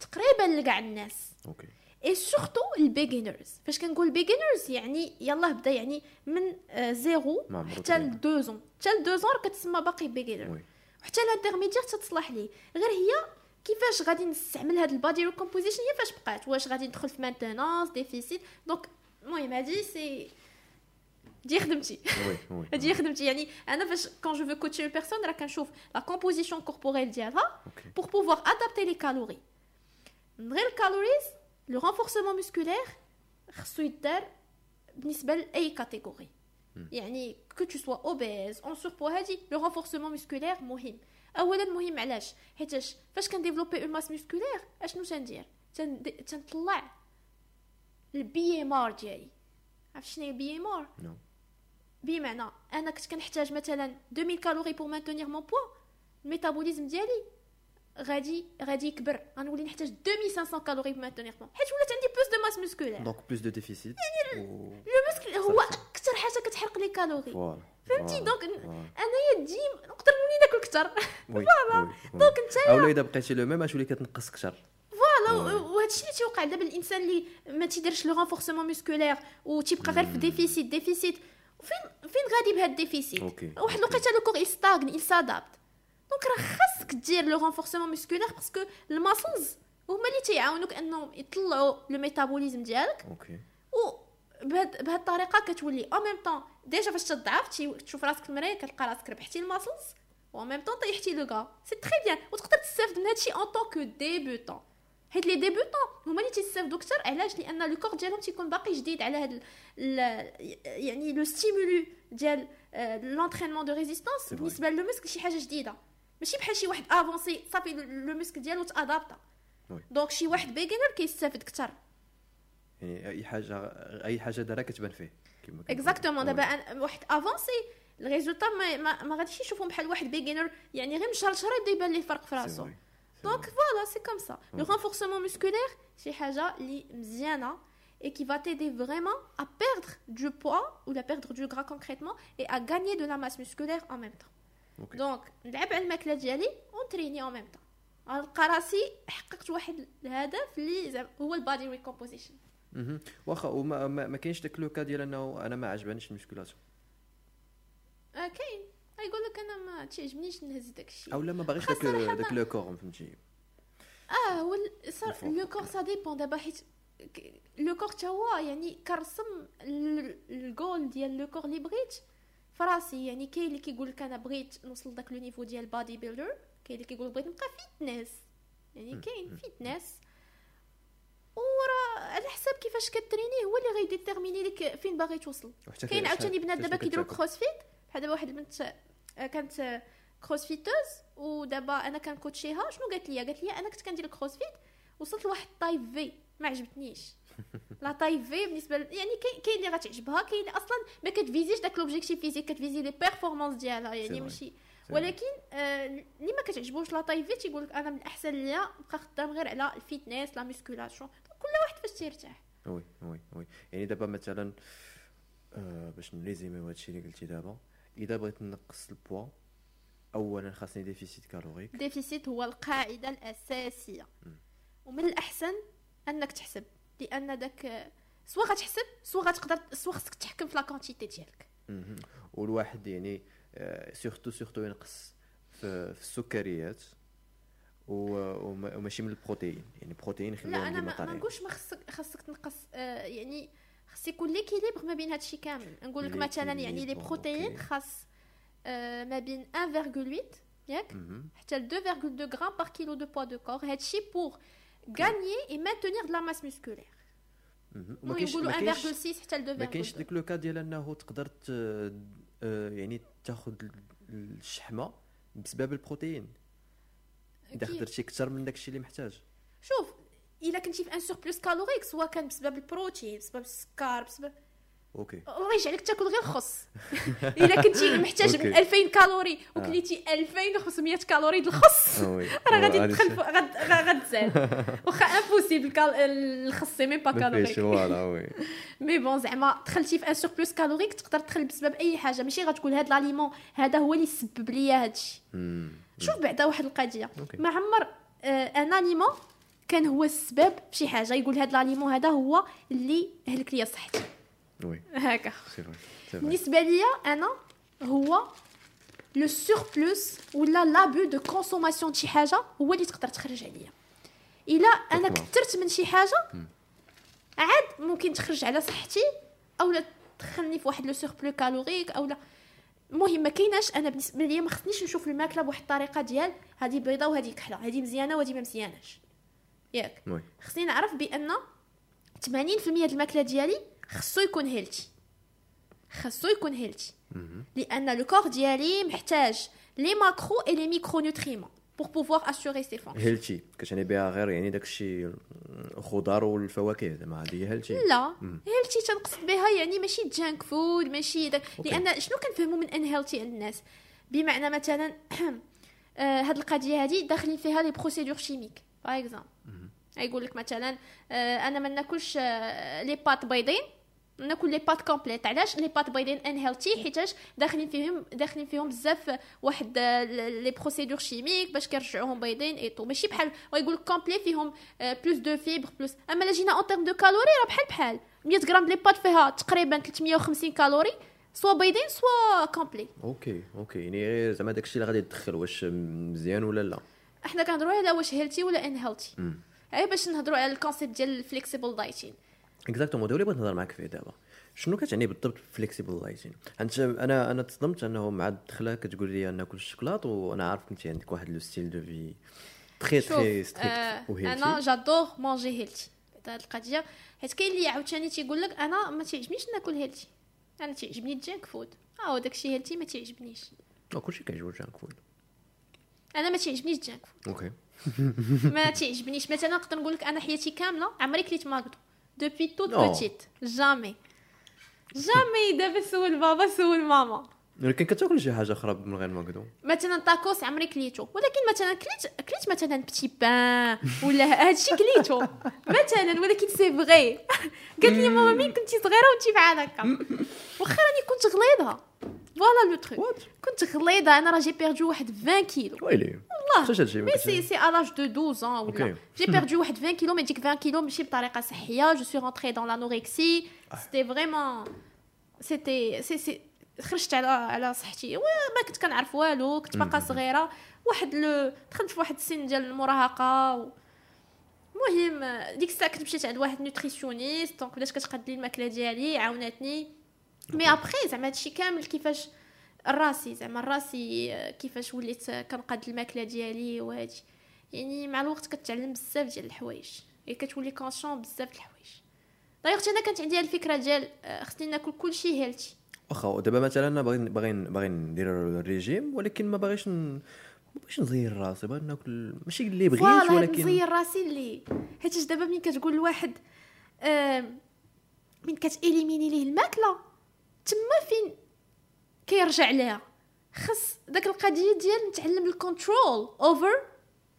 تقريبا لكاع الناس. Ok. et surtout ال beginners فاش كنقول beginners يعني يلاه بدا يعني من زيرو عمرو حتى. ل 2 زون حتى ل 2 زون كتسمى باقي beginner oui. وحتى ال intermédiaire تتصلح ليه. غير هي كيفاش غادي نستعمل هاد ال body recomposition هي فاش بقات؟ واش غادي ندخل في maintenance déficit donc المهم هادي c'est خدمتي. oui oui [LAUGHS] هادي خدمتي. يعني أنا فاش كون je veux coacher une personne راه كنشوف la composition corporelle ديالها ok pour pouvoir adapter les calories. من غير ال calories le renforcement musculaire خصو يدار بالنسبة لأي catégorie يعني que tu sois obèse en surpoids هادي le renforcement musculaire مهم. اولا مهم علاش؟ حيتاش فاش كن développer une masse musculaire اشنو تندير تند- تنطلع ال BMR ديالي. عرفت شنو هي ال BMR non. بمعنى أنا كنت كنحتاج مثلا 2000 calories pour maintenir mon poids ال métabolisme ديالي غادي غادي يكبر. غنولي نحتاج 2500 calories pour maintenir mon حيت ولات عندي plus de masse musculaire donc plus de déficit le muscle هو أكثر حاجة كتحرق لي calories. voilà فهمتي؟ donc أنايا ديما نقدر نولي ناكل أكثر oui [LAUGHS] donc نتايا اولا إذا بقيتي le même غتولي كتنقص أكثر voilà وهذا الشيء اللي تيوقع دابا الإنسان اللي ما تيديرش le renforcement musculaire وتيبقى غير في déficit déficit فين فين غادي بهذا ال déficit. واحد الوقيتة le corps يستاغني il s'adapte donc راه خاصك دير le renforcement musculaire parce que ال muscles هما اللي تيعاونوك أنهم يطلعوا le métabolisme ديالك. ok. و بهاد بهاد الطريقة كتولي. en même temps déjà فاش تضعف تشوف راسك في المراية كتلقى راسك ربحتي ال muscles و même temps طيحتي le gras c'est très bien وتقدر تستافد من هادشي en tant que débutant حيت les débutants هما اللي تيستافدوا أكثر. علاش؟ لأن le corps ديالهم تيكون باقي جديد على هاد ال- يعني le stimulus ديال l'entraînement de résistance. بالنسبة لل muscle شي حاجة جديدة. ماشي بحال شي واحد avancé صافي le muscle ديالو t'adapter ا. donc شي واحد beginner كيستافد أكثر. يعني أي حاجة أي حاجة دارها كتبان فيه كما. exactement دابا واحد avancé ال résultats ما, ما, ما غاديش يشوفهم بحال واحد beginner يعني غير من شهر لشهر يبدا يبان ليه الفرق في راسو donc. voilà c'est comme ça le Ok. renforcement musculaire شي حاجة اللي مزيانه et qui va t'aider vraiment à perdre du poids ou à perdre du gras concrètement et à gagner de la masse musculaire en même temps. Ok. donc نلعب على الماكلة ديالي ون entraîner en même temps. غنلقى راسي حققت واحد الهدف اللي هو ال body recomposition. مهم. واخا وما ما, ما كاينش داك le cas ديال انه أنا ما عجبانيش ال musculation آه كاين. يقول لك أنا ما تيعجبنيش نهز داك الشيء. أو لا ما باغيش داك داك لو كور فهمتي؟ آه هو. le corps ça dépend دابا حيت le corps تا هو يعني كرسم ال- الجول ديال le corps اللي بغيت فراسي يعني كاين اللي كيقول لك أنا بغيت نوصل داك le niveau ديال bodybuilder كاين اللي كيقول بغيت نبقى fitness يعني كاين fitness وراه على حساب كيفاش كت entraîner هو اللي غي déterminer لك فين باغي توصل كاين عاوتاني بنات دابا كيديروا. crossfit بحال دابا واحد البنت آه، كانت آه، crossfiteuse ودابا أنا كنكوتشيها شنو قالت لي قالت لي أنا كنت كندير ال crossfit وصلت لواحد ال taille في ما عجبتنيش [LAUGHS] la taille في بالنسبة ل... يعني كاين اللي غتعجبها كاين اللي أصلا ما كت viser ش داك l'objectif physique كت viser les performances ديالها يعني. ماشي. ولكن آه، اللي ما كتعجبوش لا طايف في تيقول لك أنا من الاحسن ليا نبقى خدام غير على ال fitness la musculation كل واحد فاش تيرتاح oui oui oui. يعني دابا مثلا آه باش ن résumer و هادشي اللي قلتي دابا إذا بغيت نقص البوا اولا خاصني déficit calorique. déficit هو القاعدة الأساسية. ومن الأحسن أنك تحسب لأن داك سوا غتحسب سوا غتقدر سوا خصك تحكم في la quantité ديالك. والواحد يعني آه surtout surtout ينقص في, السكريات. وماشي من البروتين يعني البروتين لا خليهم أنا ديما ما, نقولش ما خصك خصك تنقص آه يعني خص يكون l'équilibre ما بين هادشي كامل. نقول لك مثلا يعني لي ok. خاص آه ما بين 1.8 ياك. حتى ل 2.2 غرام par kilo de poids de corps هادشي pour maintenir de la masse musculaire. مهم. وما يقولوا ما كاينش 1.6 حتى ل 2.2 ما كاينش ديك le cas ديال انه تقدر آه، يعني تاخذ الشحمة بسبب البروتين إذا؟ خديتي أكثر من داكشي اللي محتاج شوف إلا كنتي في en surplus calorique سواء كان بسبب البروتين بسبب السكر بسبب ok. الله يجعلك تاكل غير الخص [LAUGHS] إلا كنتي [LAUGHS] محتاج من ok. 2000 calories وكليتي 2500 calories د الخص آه. [LAUGHS] راه غادي هادي تدخل غتزاد واخا impossible. الخص c'est même pas calorique voilà oui mais bon زعما دخلتي في en surplus calorique تقدر تدخل بسبب أي حاجة. ماشي غتقول هاد l'aliment هذا هو اللي سبب ليا هادشي. شوف بعدا واحد القضية. ما عمر آه un aliment كان هو السبب في شي حاجة. يقول هاد l'aliment هذا هو اللي هلك ليا صحتي. oui هكا بالنسبة ليا أنا هو le surplus ولا l'abus de consommation شي حاجة هو اللي تقدر تخرج عليا الا أنا. كثرت من شي حاجة عاد ممكن تخرج على صحتي اولا تدخلني في واحد le surplus calorique اولا المهم ما كايناش أنا بالنسبة ليا ما خصنيش نشوف الماكله بواحد الطريقة ديال هذه بيضه وهذه كحله هذه مزيانه وهذه ما مزياناش ياك خصني نعرف بان 80% ديال الماكله ديالي خصو يكون healthy. خصو يكون healthy. لأن le corps ديالي محتاج les macro et les micronutriments pour pouvoir assurer ses fonctions. healthy. كتعني بها غير يعني داك الشيء الخضار والفواكه زعما هذه هي healthy. لا. healthy تنقصد بها يعني ماشي junk food ماشي داك. لأن شنو كنفهموا من أن healthy عند الناس؟ بمعنى مثلا [CLEARS THROAT] آه، هاد القضية هادي داخلين فيها les procédures chimiques par exemple يقول لك مثلا آه، أنا ما ناكلش آه، les pâtes بيضين. ناكل les pâtes complètes علاش les pâtes بيضين unhealthy حيتاش داخلين فيهم داخلين فيهم بزاف واحد les procédures chimiques باش كيرجعوهم بيضين et tout ماشي بحال ويقول لك complet فيهم plus de fibres plus أما لا جينا en termes de calories راه بحال بحال. 100 غرام les pâtes فيها تقريبا 350 calories سوا بيضين سوا complet ok ok يعني غير زعما داك الشيء اللي غادي تدخل واش مزيان ولا لا؟ إحنا كنهضروا على واش healthy ولا unhealthy مم. غير باش نهضروا على ال concept ديال ال flexible dieting exactement دولي بغيت نهضر معاك فيه دابا شنو كتعني بالضبط flexible dieting انت أنا أنا تصدمت انه مع الدخله كتقول لي ناكل الشوكولات وأنا عارف انت عندك واحد le style de vie très très strict أنا j'adore manger healthy هاد القضية حيت كاين اللي عاوتاني تيقول لك أنا ما تعجبنيش ناكل healthy أنا تعجبني ال junk food آه داكشي healthy ما تعجبنيش كلشي كيعجبو الجانك فود أنا ما تعجبنيش الجانك فود أوكي ما تعجبنيش مثلا نقدر نقول لك أنا حياتي كامله عمري كليت ماكدو دوبي توت Non. بوتيت جامي جامي دابا سول بابا سول ماما ولكن كتاكل شي حاجة أخرى من غير ماكدو مثلا طاكوس عمري كليتو ولكن مثلا كليت كليت مثلا بتي بان ولا هادشي كليتو. مثلا ولكن سي فغي [LAUGHS] قالت لي ماما مين كنتي صغيرة وانتي بحال هكا؟ [LAUGHS] واخا راني كنت غليظة. voilà le truc what كنت غليظه أنا راه جي بيردو واحد 20 كيلو ويلي والله علاش هادشي مي سي سي à l'âge de 12 ans Ok. ولا j'ai perdu واحد 20 كيلو mais ديك 20 كيلو ماشي بطريقه صحيه je suis rentrée dans l'anorexie c'était vraiment c'était c'est c'est خرجت على على صحتي وما كنت كنعرف والو كنت باقا صغيره واحد le دخلت في واحد السن ديال المراهقه و... المهم ديك الساعة كنت مشيت عند واحد nutritionniste donc بدات كتقاد لي الماكله ديالي عاوناتني mais après زعما هادشي كامل كيفاش راسي زعما راسي آه، كيفاش وليت آه، كنقاد الماكلة ديالي وهادي يعني مع الوقت كتعلم بزاف ديال الحوايج هي كتولي conscient بزاف د الحوايج. دايوغ أنا كانت عندي الفكرة ديال آه، خصني ناكل كلشي healthy واخا دابا مثلا أنا باغي باغي باغي ندير الريجيم ولكن ما باغيش ن... باغيش نزير راسي باغي ناكل ماشي اللي بغيت ولكن نزير راسي اللي. حيت دابا ملي كتقول لواحد آه من كت éliminer ي ليه الماكلة. تما فين كيرجع ليها؟ خص داك القضية ديال نتعلم ال control over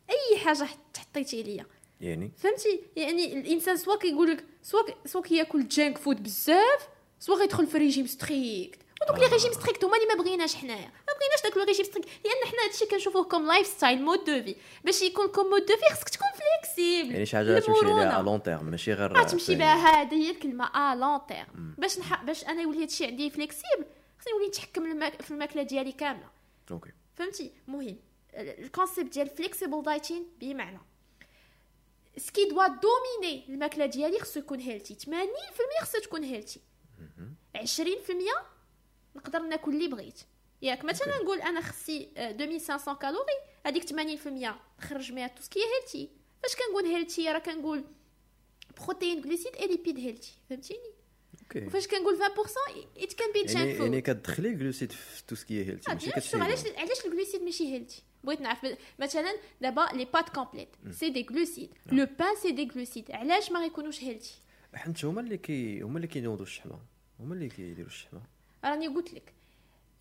أي حاجة حط- حطيتي ليا يعني؟ فهمتي؟ يعني الإنسان سوا كيقول لك سوا سوا كياكل junk food بزاف سوا غيدخل في régime strict ودوك les régimes stricts هما اللي ما بغيناش حنايا. بغيناش داك le régime strict لأن حنا هادشي كنشوفوه comme lifestyle mode de vie باش يكون comme mode de vie خصك تكون flexible يعني شي حاجة تمشي عليها. à long terme ماشي غير راه تمشي فاهم. بها هذه هي الكلمة à long terme باش نح... باش أنا يولي هادشي عندي flexible خصني نولي نتحكم الماك... في الماكلة ديالي كاملة. OK فهمتي؟ مهم. ال concept ديال flexible dieting بمعنى ce qui doit dominer الماكلة ديالي خصو يكون healthy 80% خصها تكون healthy 20% نقدر ناكل اللي بغيت. ياك مثلا. نقول أنا خصي آه، 2500 calories هذيك 80% نخرج منها tout ce qui est healthy. فاش كنقول healthy؟ راه كنقول protéines glucides et lipides healthy فهمتيني؟ OK. وفاش كنقول 20% it can be يعني junk food يعني كتدخلي ال glucides في tout ce qui est healthy آه، ماشي كتشري علاش علاش ال glucides ماشي healthy بغيت نعرف مثلا دابا les pâtes complètes c'est des glucides le pain c'est des glucides علاش ما غيكونوش healthy حيت هما اللي كي هما اللي كينوضوا الشحمة. هما اللي كيديروا الشحمة. راني قلت لك. آه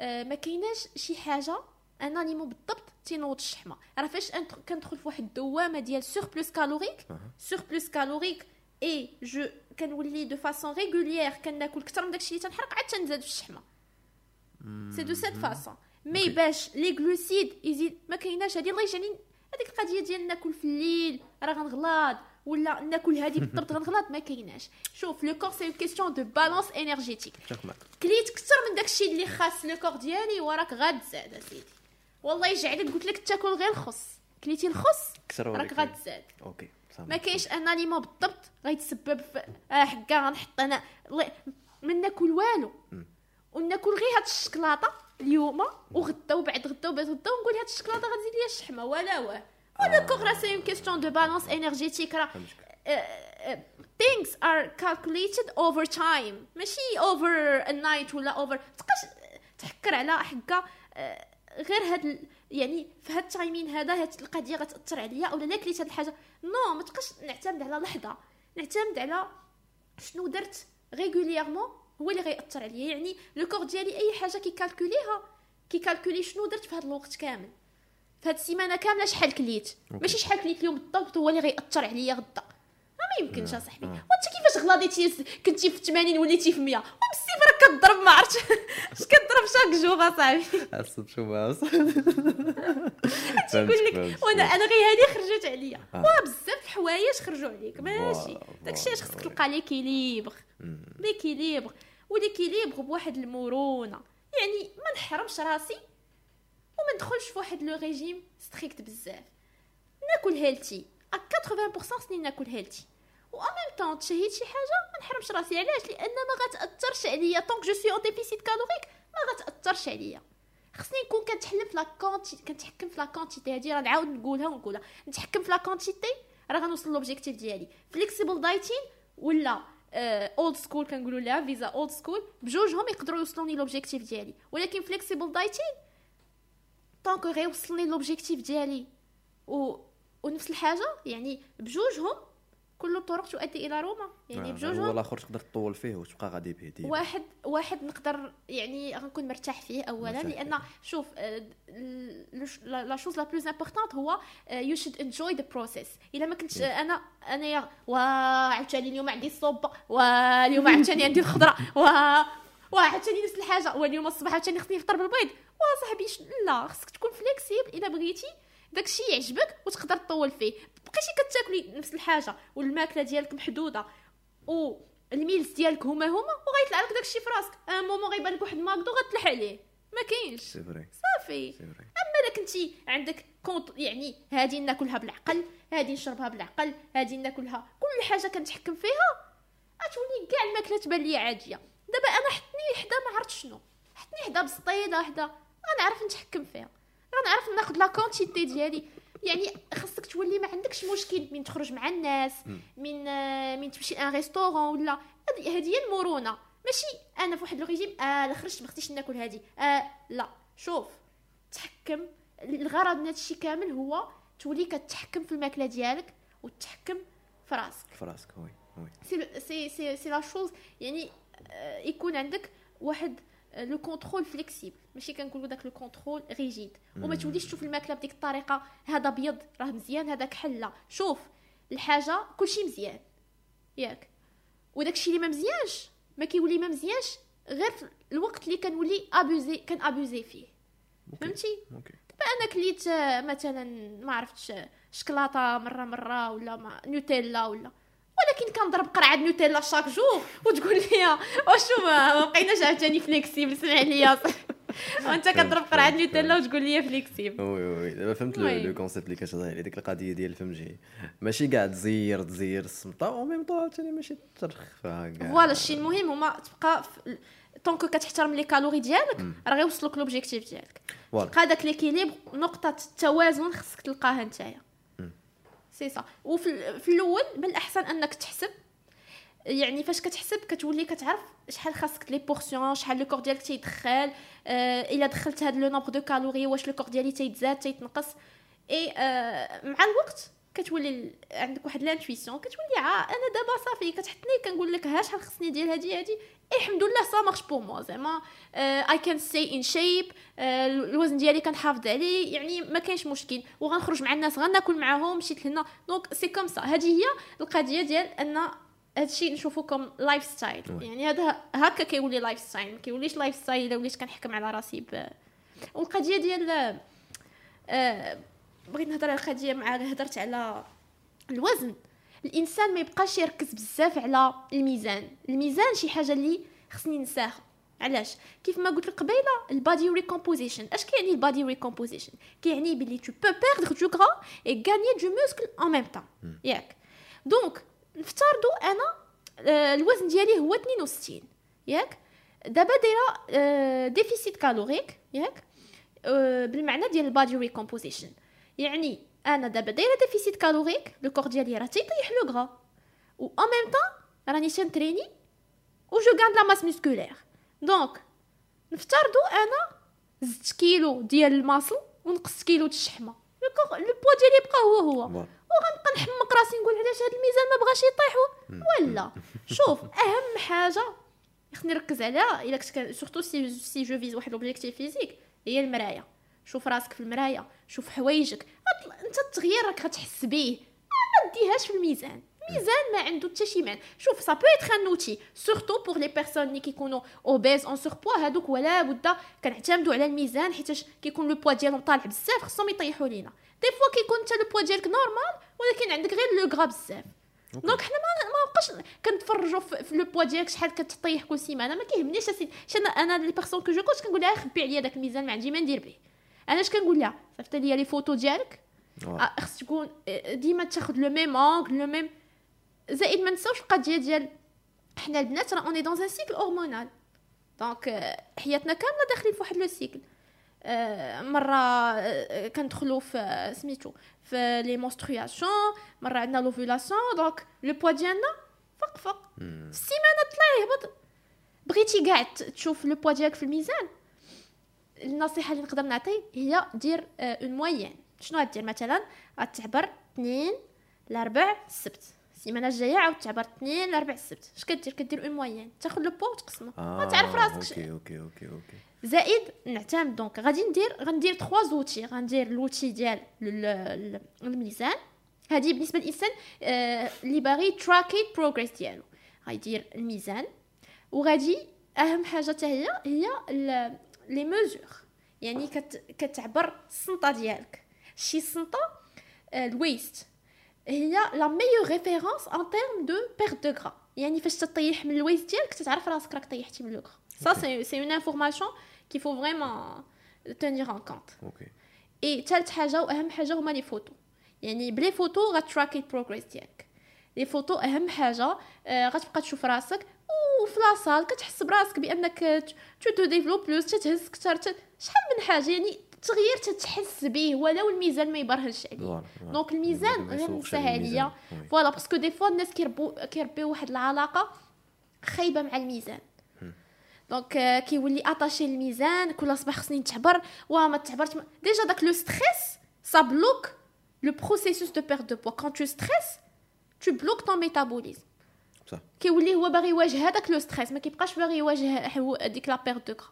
ما كايناش شي حاجة un aliment بالضبط تينوض الشحمة. راه فاش كندخل في واحد الدوامة ديال surplus calorique. surplus calorique et je كنولي de façon régulière كناكل كثر من داكشي اللي تنحرق عاد تنزاد في الشحمة. c'est de cette façon mais. باش les glucides يزيد ما كايناش هادي الله يجعلني هذيك القضية ديال ناكل في الليل راه غنغلاض ولا ناكل هادي بالضبط غنغلاض ما كايناش. شوف le corps c'est question de balance énergétique كليت كثر من داكشي اللي خاص le corps ديالي وراك غاتزاد أسيدي. والله يجعلك قلت لك تاكل غير الخص. كليتي الخص؟ راك وريك. غاتزاد OK ما كاينش un aliment بالضبط غيتسبب في آه حكا غنحط أنا. ما ناكل والو. وناكل غير هاد الشكلاطه اليوم وغدا وبعد غدا وبعد غدا ونقول هاد الشكلاطه غتزيد ليا الشحمة ولا واه. le corps راه c'est une question de balance énergétique راه things are calculated over time. ماشي over a night ولا over تبقاش تحكر على حكا غير هاد ال- يعني في هاد ال timing هذا هاد القضية غتأثر عليا اولا لا كليت هاد الحاجة. non ما تبقاش نعتمد على لحظة. نعتمد على شنو درت régulièrement هو اللي غيأثر عليا. يعني le corps ديالي أي حاجة كيكالكوليها كيكالكولي شنو درت في هاد الوقت كامل. في هاد السيمانة كاملة شحال كليت؟ ماشي شحال كليت اليوم بالضبط هو اللي غيأثر عليا غدا. ما يمكنش أصاحبي. وأنت كيفاش غلاضيتي كنتي في 80 وليتي في 100 وبالسيف راك كضرب ما عرفتش. [LAUGHS] اش كضرب chaque jour أصاحبي؟ حسب شو ما تيقول لك وأنا أنا غير هذه خرجت عليا. آه. واه بزاف الحوايج خرجوا عليك. ماشي. داكشي voilà، خصك تلقى l'équilibre l'équilibre و l'équilibre بواحد المرونة. يعني ما نحرمش راسي. وما ندخلش في واحد le régime strict بزاف. ناكل healthy à 80% sinon ناكل healthy و en même temps تشهيت شي حاجة؟ ما نحرمش راسي. علاش؟ لأن ما غتأثرش عليا. tant que je suis en déficit calorique ما غتأثرش عليا. خصني نكون كنتحلم في لا كنتحكم في la quantité هادي راه نعاود نقولها ونقولها. نتحكم في la quantité راه غنوصل l'objectif ديالي. flexible dieting ولا old school كنقولوا لها فيزا old school بجوجهم يقدروا يوصلوني l'objectif ديالي. ولكن flexible dieting donc غيوصلني l'objectif ديالي. و... ونفس الحاجة يعني بجوجهم كل الطرق تؤدي إلى روما. يعني هو بجوجهم الآخر تقدر تطول فيه وتبقى غادي به ديما واحد واحد نقدر يعني غنكون مرتاح فيه اولا مرتاح لأن شوف آه، la chose la plus importante هو you should enjoy the process إلا ما كنتش أنا أنا يا وا عاوتاني اليوم عندي الصوبه واليوم عاوتاني عندي الخضرة و وعاوتاني نفس الحاجة. واليوم الصباح عاوتاني خصني نفطر بالبيض. وصاحبي ش... لا خصك تكون flexible إلا بغيتي. داكشي يعجبك وتقدر تطول فيه. بقيتي كتاكلي نفس الحاجة. والماكلة ديالك محدودة. و ال meals ديالك هما هما وغيطلع لك داكشي في راسك. un moment غيبان لك واحد McDo غتلح عليه. ما كاينش. صافي. أما إلا كنتي عندك كونت يعني هادي ناكلها بالعقل هادي نشربها بالعقل هادي ناكلها. كل حاجة كنتحكم فيها غتولي كاع الماكلة تبان لي عادية. دابا أنا حطني حدا ما عرفت شنو. حطني حدا بسطيله حدا غنعرف نتحكم فيها. غنعرف ناخذ la quantité ديالي. يعني خاصك تولي ما عندكش مشكل من تخرج مع الناس من آه، من تمشي un restaurant ولا. هذه هي المرونة. ماشي أنا في واحد le régime آه لا خرجت ما خصنيش ناكل هذه آه لا. شوف تحكم. الغرض من هادشي كامل هو تولي كتحكم في الماكلة ديالك وتحكم في راسك. في راسك oui. c'est c'est la chose يعني يكون عندك واحد le contrôle flexible ماشي كنقولوا داك le contrôle rigide وما توليش تشوف الماكله بديك الطريقة هذا ابيض راه مزيان هذاك كحل شوف الحاجة كلشي مزيان ياك وداك الشيء اللي ما مزيانش ما كيولي ما مزيانش غير في الوقت اللي كنولي abuser كن abuser فيه. فهمتي؟ دابا أنا كليت آه، مثلا ما عرفتش آه، شكلاطه مرة مرة ولا ما نوتيلا ولا. ولكن كنضرب قرعة Nutella chaque jour وتقول لي واش ما بقيناش عاوتاني flexible سمع ليا [LAUGHS] وأنت كضرب قرعة نوتيلا وتقول لي flexible. oui oui دابا فهمت le concept اللي كتهضر عليه ديك القضية ديال فهمتي ماشي كاع تزير تزير السمطه و ميم طون عاوتاني ماشي ترخفها كاع. voilà الشيء المهم هما تبقى donc كتحترم les calories ديالك راه غيوصلوك l'objectif ديالك. تلقى داك l'équilibre نقطة التوازن خصك تلقاها نتايا. سي سا. وفي في الأول من الأحسن أنك تحسب. يعني فاش كتحسب كتولي كتعرف شحال خاصك les portions شحال le corps ديالك تيدخل آه إلا دخلت هاد le nombre de calories واش le corps ديالي تيتزاد تيتنقص. اي آه مع الوقت كتولي عندك واحد l'intuition كتولي عا أنا دابا صافي كتحطني كنقول لك ها شحال خصني ندير هادي هادي؟ الحمد لله ça marche pour moi زعما et quand c'est un cheat الوزن ديالي كنحافظ عليه يعني ما كاينش مشكل. وغنخرج مع الناس غناكل معاهم مشيت لهنا. donc c'est comme ça هذه هي القضية ديال أن هادشي نشوفو comme lifestyle. يعني هذا هكا كيولي lifestyle ما كيوليش lifestyle إلا وليت كنحكم على راسي ب والقضية ديال آه، بغيت نهضر على القضية مع هضرت على الوزن. الإنسان ما يبقاش يركز بزاف على الميزان. الميزان شي حاجة اللي خصني ننساها. علاش؟ كيف ما قلت لك قبيله ال body recomposition. اش كيعني ال body recomposition؟ كيعني بلي tu peux perdre du gras et gagner du muscle en même temps. ياك. donc نفترضوا أنا آه، الوزن ديالي هو 62 ياك؟ دابا دايرة آه، déficit calorique. ياك؟ آه، بالمعنى ديال ال body recomposition. يعني أنا دابا دايرة déficit calorique le corps ديالي راه تيطيح le gras. و ان ميم طون راني تنتريني وje gagne la masse musculaire donc نفترضوا أنا زدت كيلو ديال ال muscle ونقصت كيلو د الشحمة. le corps le poids ديالي يبقى هو هو. وغنبقى نحمق راسي نقول علاش هذا الميزان ما بغاش يطيح ولا. شوف أهم حاجة خصني نركز عليها إلا كنت surtout si si je vise واحد l'objectif physique هي المراية. شوف راسك في المراية شوف حوايجك أنت التغيير راك غتحس به ما ديهاش في الميزان. الميزان ما عنده حتى شي معنى. شوف ça peut être un outil surtout pour les personnes اللي كيكونوا obèses en surpoids هادوك ولا بد كنعتمدوا على الميزان حيتاش كيكون le poids ديالهم طالع بزاف خصهم يطيحوا لينا. des fois كيكون حتى le poids ديالك normal ولكن عندك غير le gras بزاف. donc حنا ما ما بقاش كنتفرجوا في le poids ديالك شحال كتطيح كل سيمانة. ما كيهمنيش اسيدي أنا أنا les personnes que je coache كنقول لها خبي عليا داك الميزان ما عندي ما ندير به. أنا اش كنقول لها صيفط لي les photos ديالك؟ آه، خص تكون آه، ديما تاخذ le même angle le même زائد ما نساوش القضية ديال حنا البنات راه on est dans un cycle hormonal donc حياتنا كاملة داخلين في واحد le cycle آه، مرة كندخلوا في سميتو في les menstruations مرة عندنا l'ovulation donc le poids ديالنا فوق فوق. السيمانه طلع يهبط بغيتي كاع تشوف le poids ديالك في الميزان؟ النصيحة اللي نقدر نعطي هي دير une moyenne شنو غدير مثلا غتعبر اثنين الاربع السبت. السيمانة الجاية عاود تعبر اثنين الاربع السبت. اش كدير؟ كدير une moyenne تاخذ le poids وتقسمه آه تعرف راسك OK OK OK OK. زائد نعتمد دونك غادي ندير غندير 3 زوتي غندير l'outil ديال الميزان. هذه بالنسبة للإنسان آه اللي باغي تراكي progrès ديالو. غيدير الميزان. وغادي أهم حاجة حتى هي هي les mesures يعني كت كتعبر السمطه ديالك شي سمطه ال waist هي la meilleure référence en termes de perte de gras يعني فاش تطيح من ال waist ديالك تتعرف راسك راك طيحتي من le gras ça c'est c'est une information qu'il faut vraiment tenir en compte OK et ثالث حاجة واهم حاجة هما les photos يعني ب les photos غتراكي ال progrès ديالك les photos اهم حاجة آه غتبقى تشوف راسك وفي la salle كتحس براسك بأنك tu te développes plus تتهز أكثر شحال من حاجة يعني التغيير تتحس به ولو الميزان ما يبرهنش عليه donc الميزان غير نساها ليا voilà parce que des fois الناس كيربيو كيربيو واحد العلاقة خايبة مع الميزان. donc كيولي attaché الميزان كل صباح خصني نتعبر وما تعبرت déjà داك le stress ça bloque le processus de perte de poids quand tu stresses tu bloques ton métabolisme صح كيولي هو باغي يواجه هذاك le stress ما كيبقاش باغي يواجه ديك la perte de gras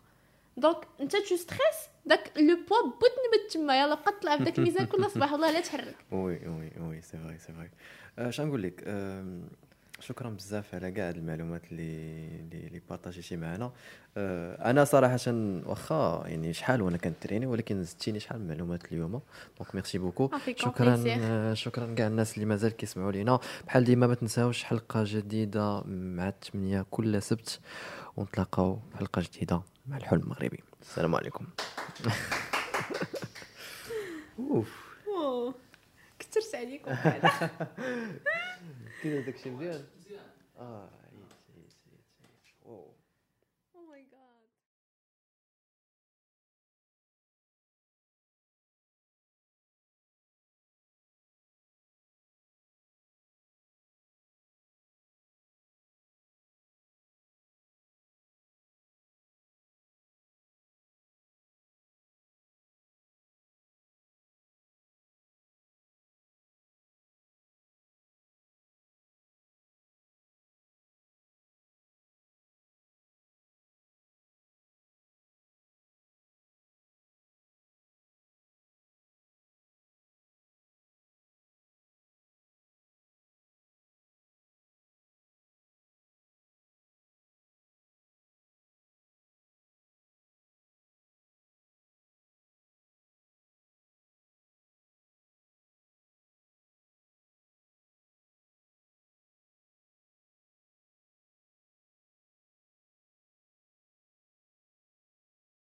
donc انت tu stresses داك le poids بوت نبت تما يلا بقى طلع بداك الميزان كل صباح والله لا تحرك. [LAUGHS] oui oui oui c'est vrai c'est vrai اش نقول لك؟ شكرا بزاف على كاع المعلومات اللي اللي بارطاجيتي معنا. أنا صراحة واخا يعني شحال وأنا كنتريني ولكن زدتيني شحال من المعلومات اليوم. donc merci beaucoup شكرا شكرا كاع الناس اللي مازال كيسمعوا لينا. بحال ديما ما تنساوش حلقة جديدة مع الثمانيه كل سبت ونتلاقاو في حلقة جديدة مع الحلم المغربي. السلام عليكم. [LAUGHS] ouf. كثرت عليكم [LAUGHS] كذا داكشي مزيان آه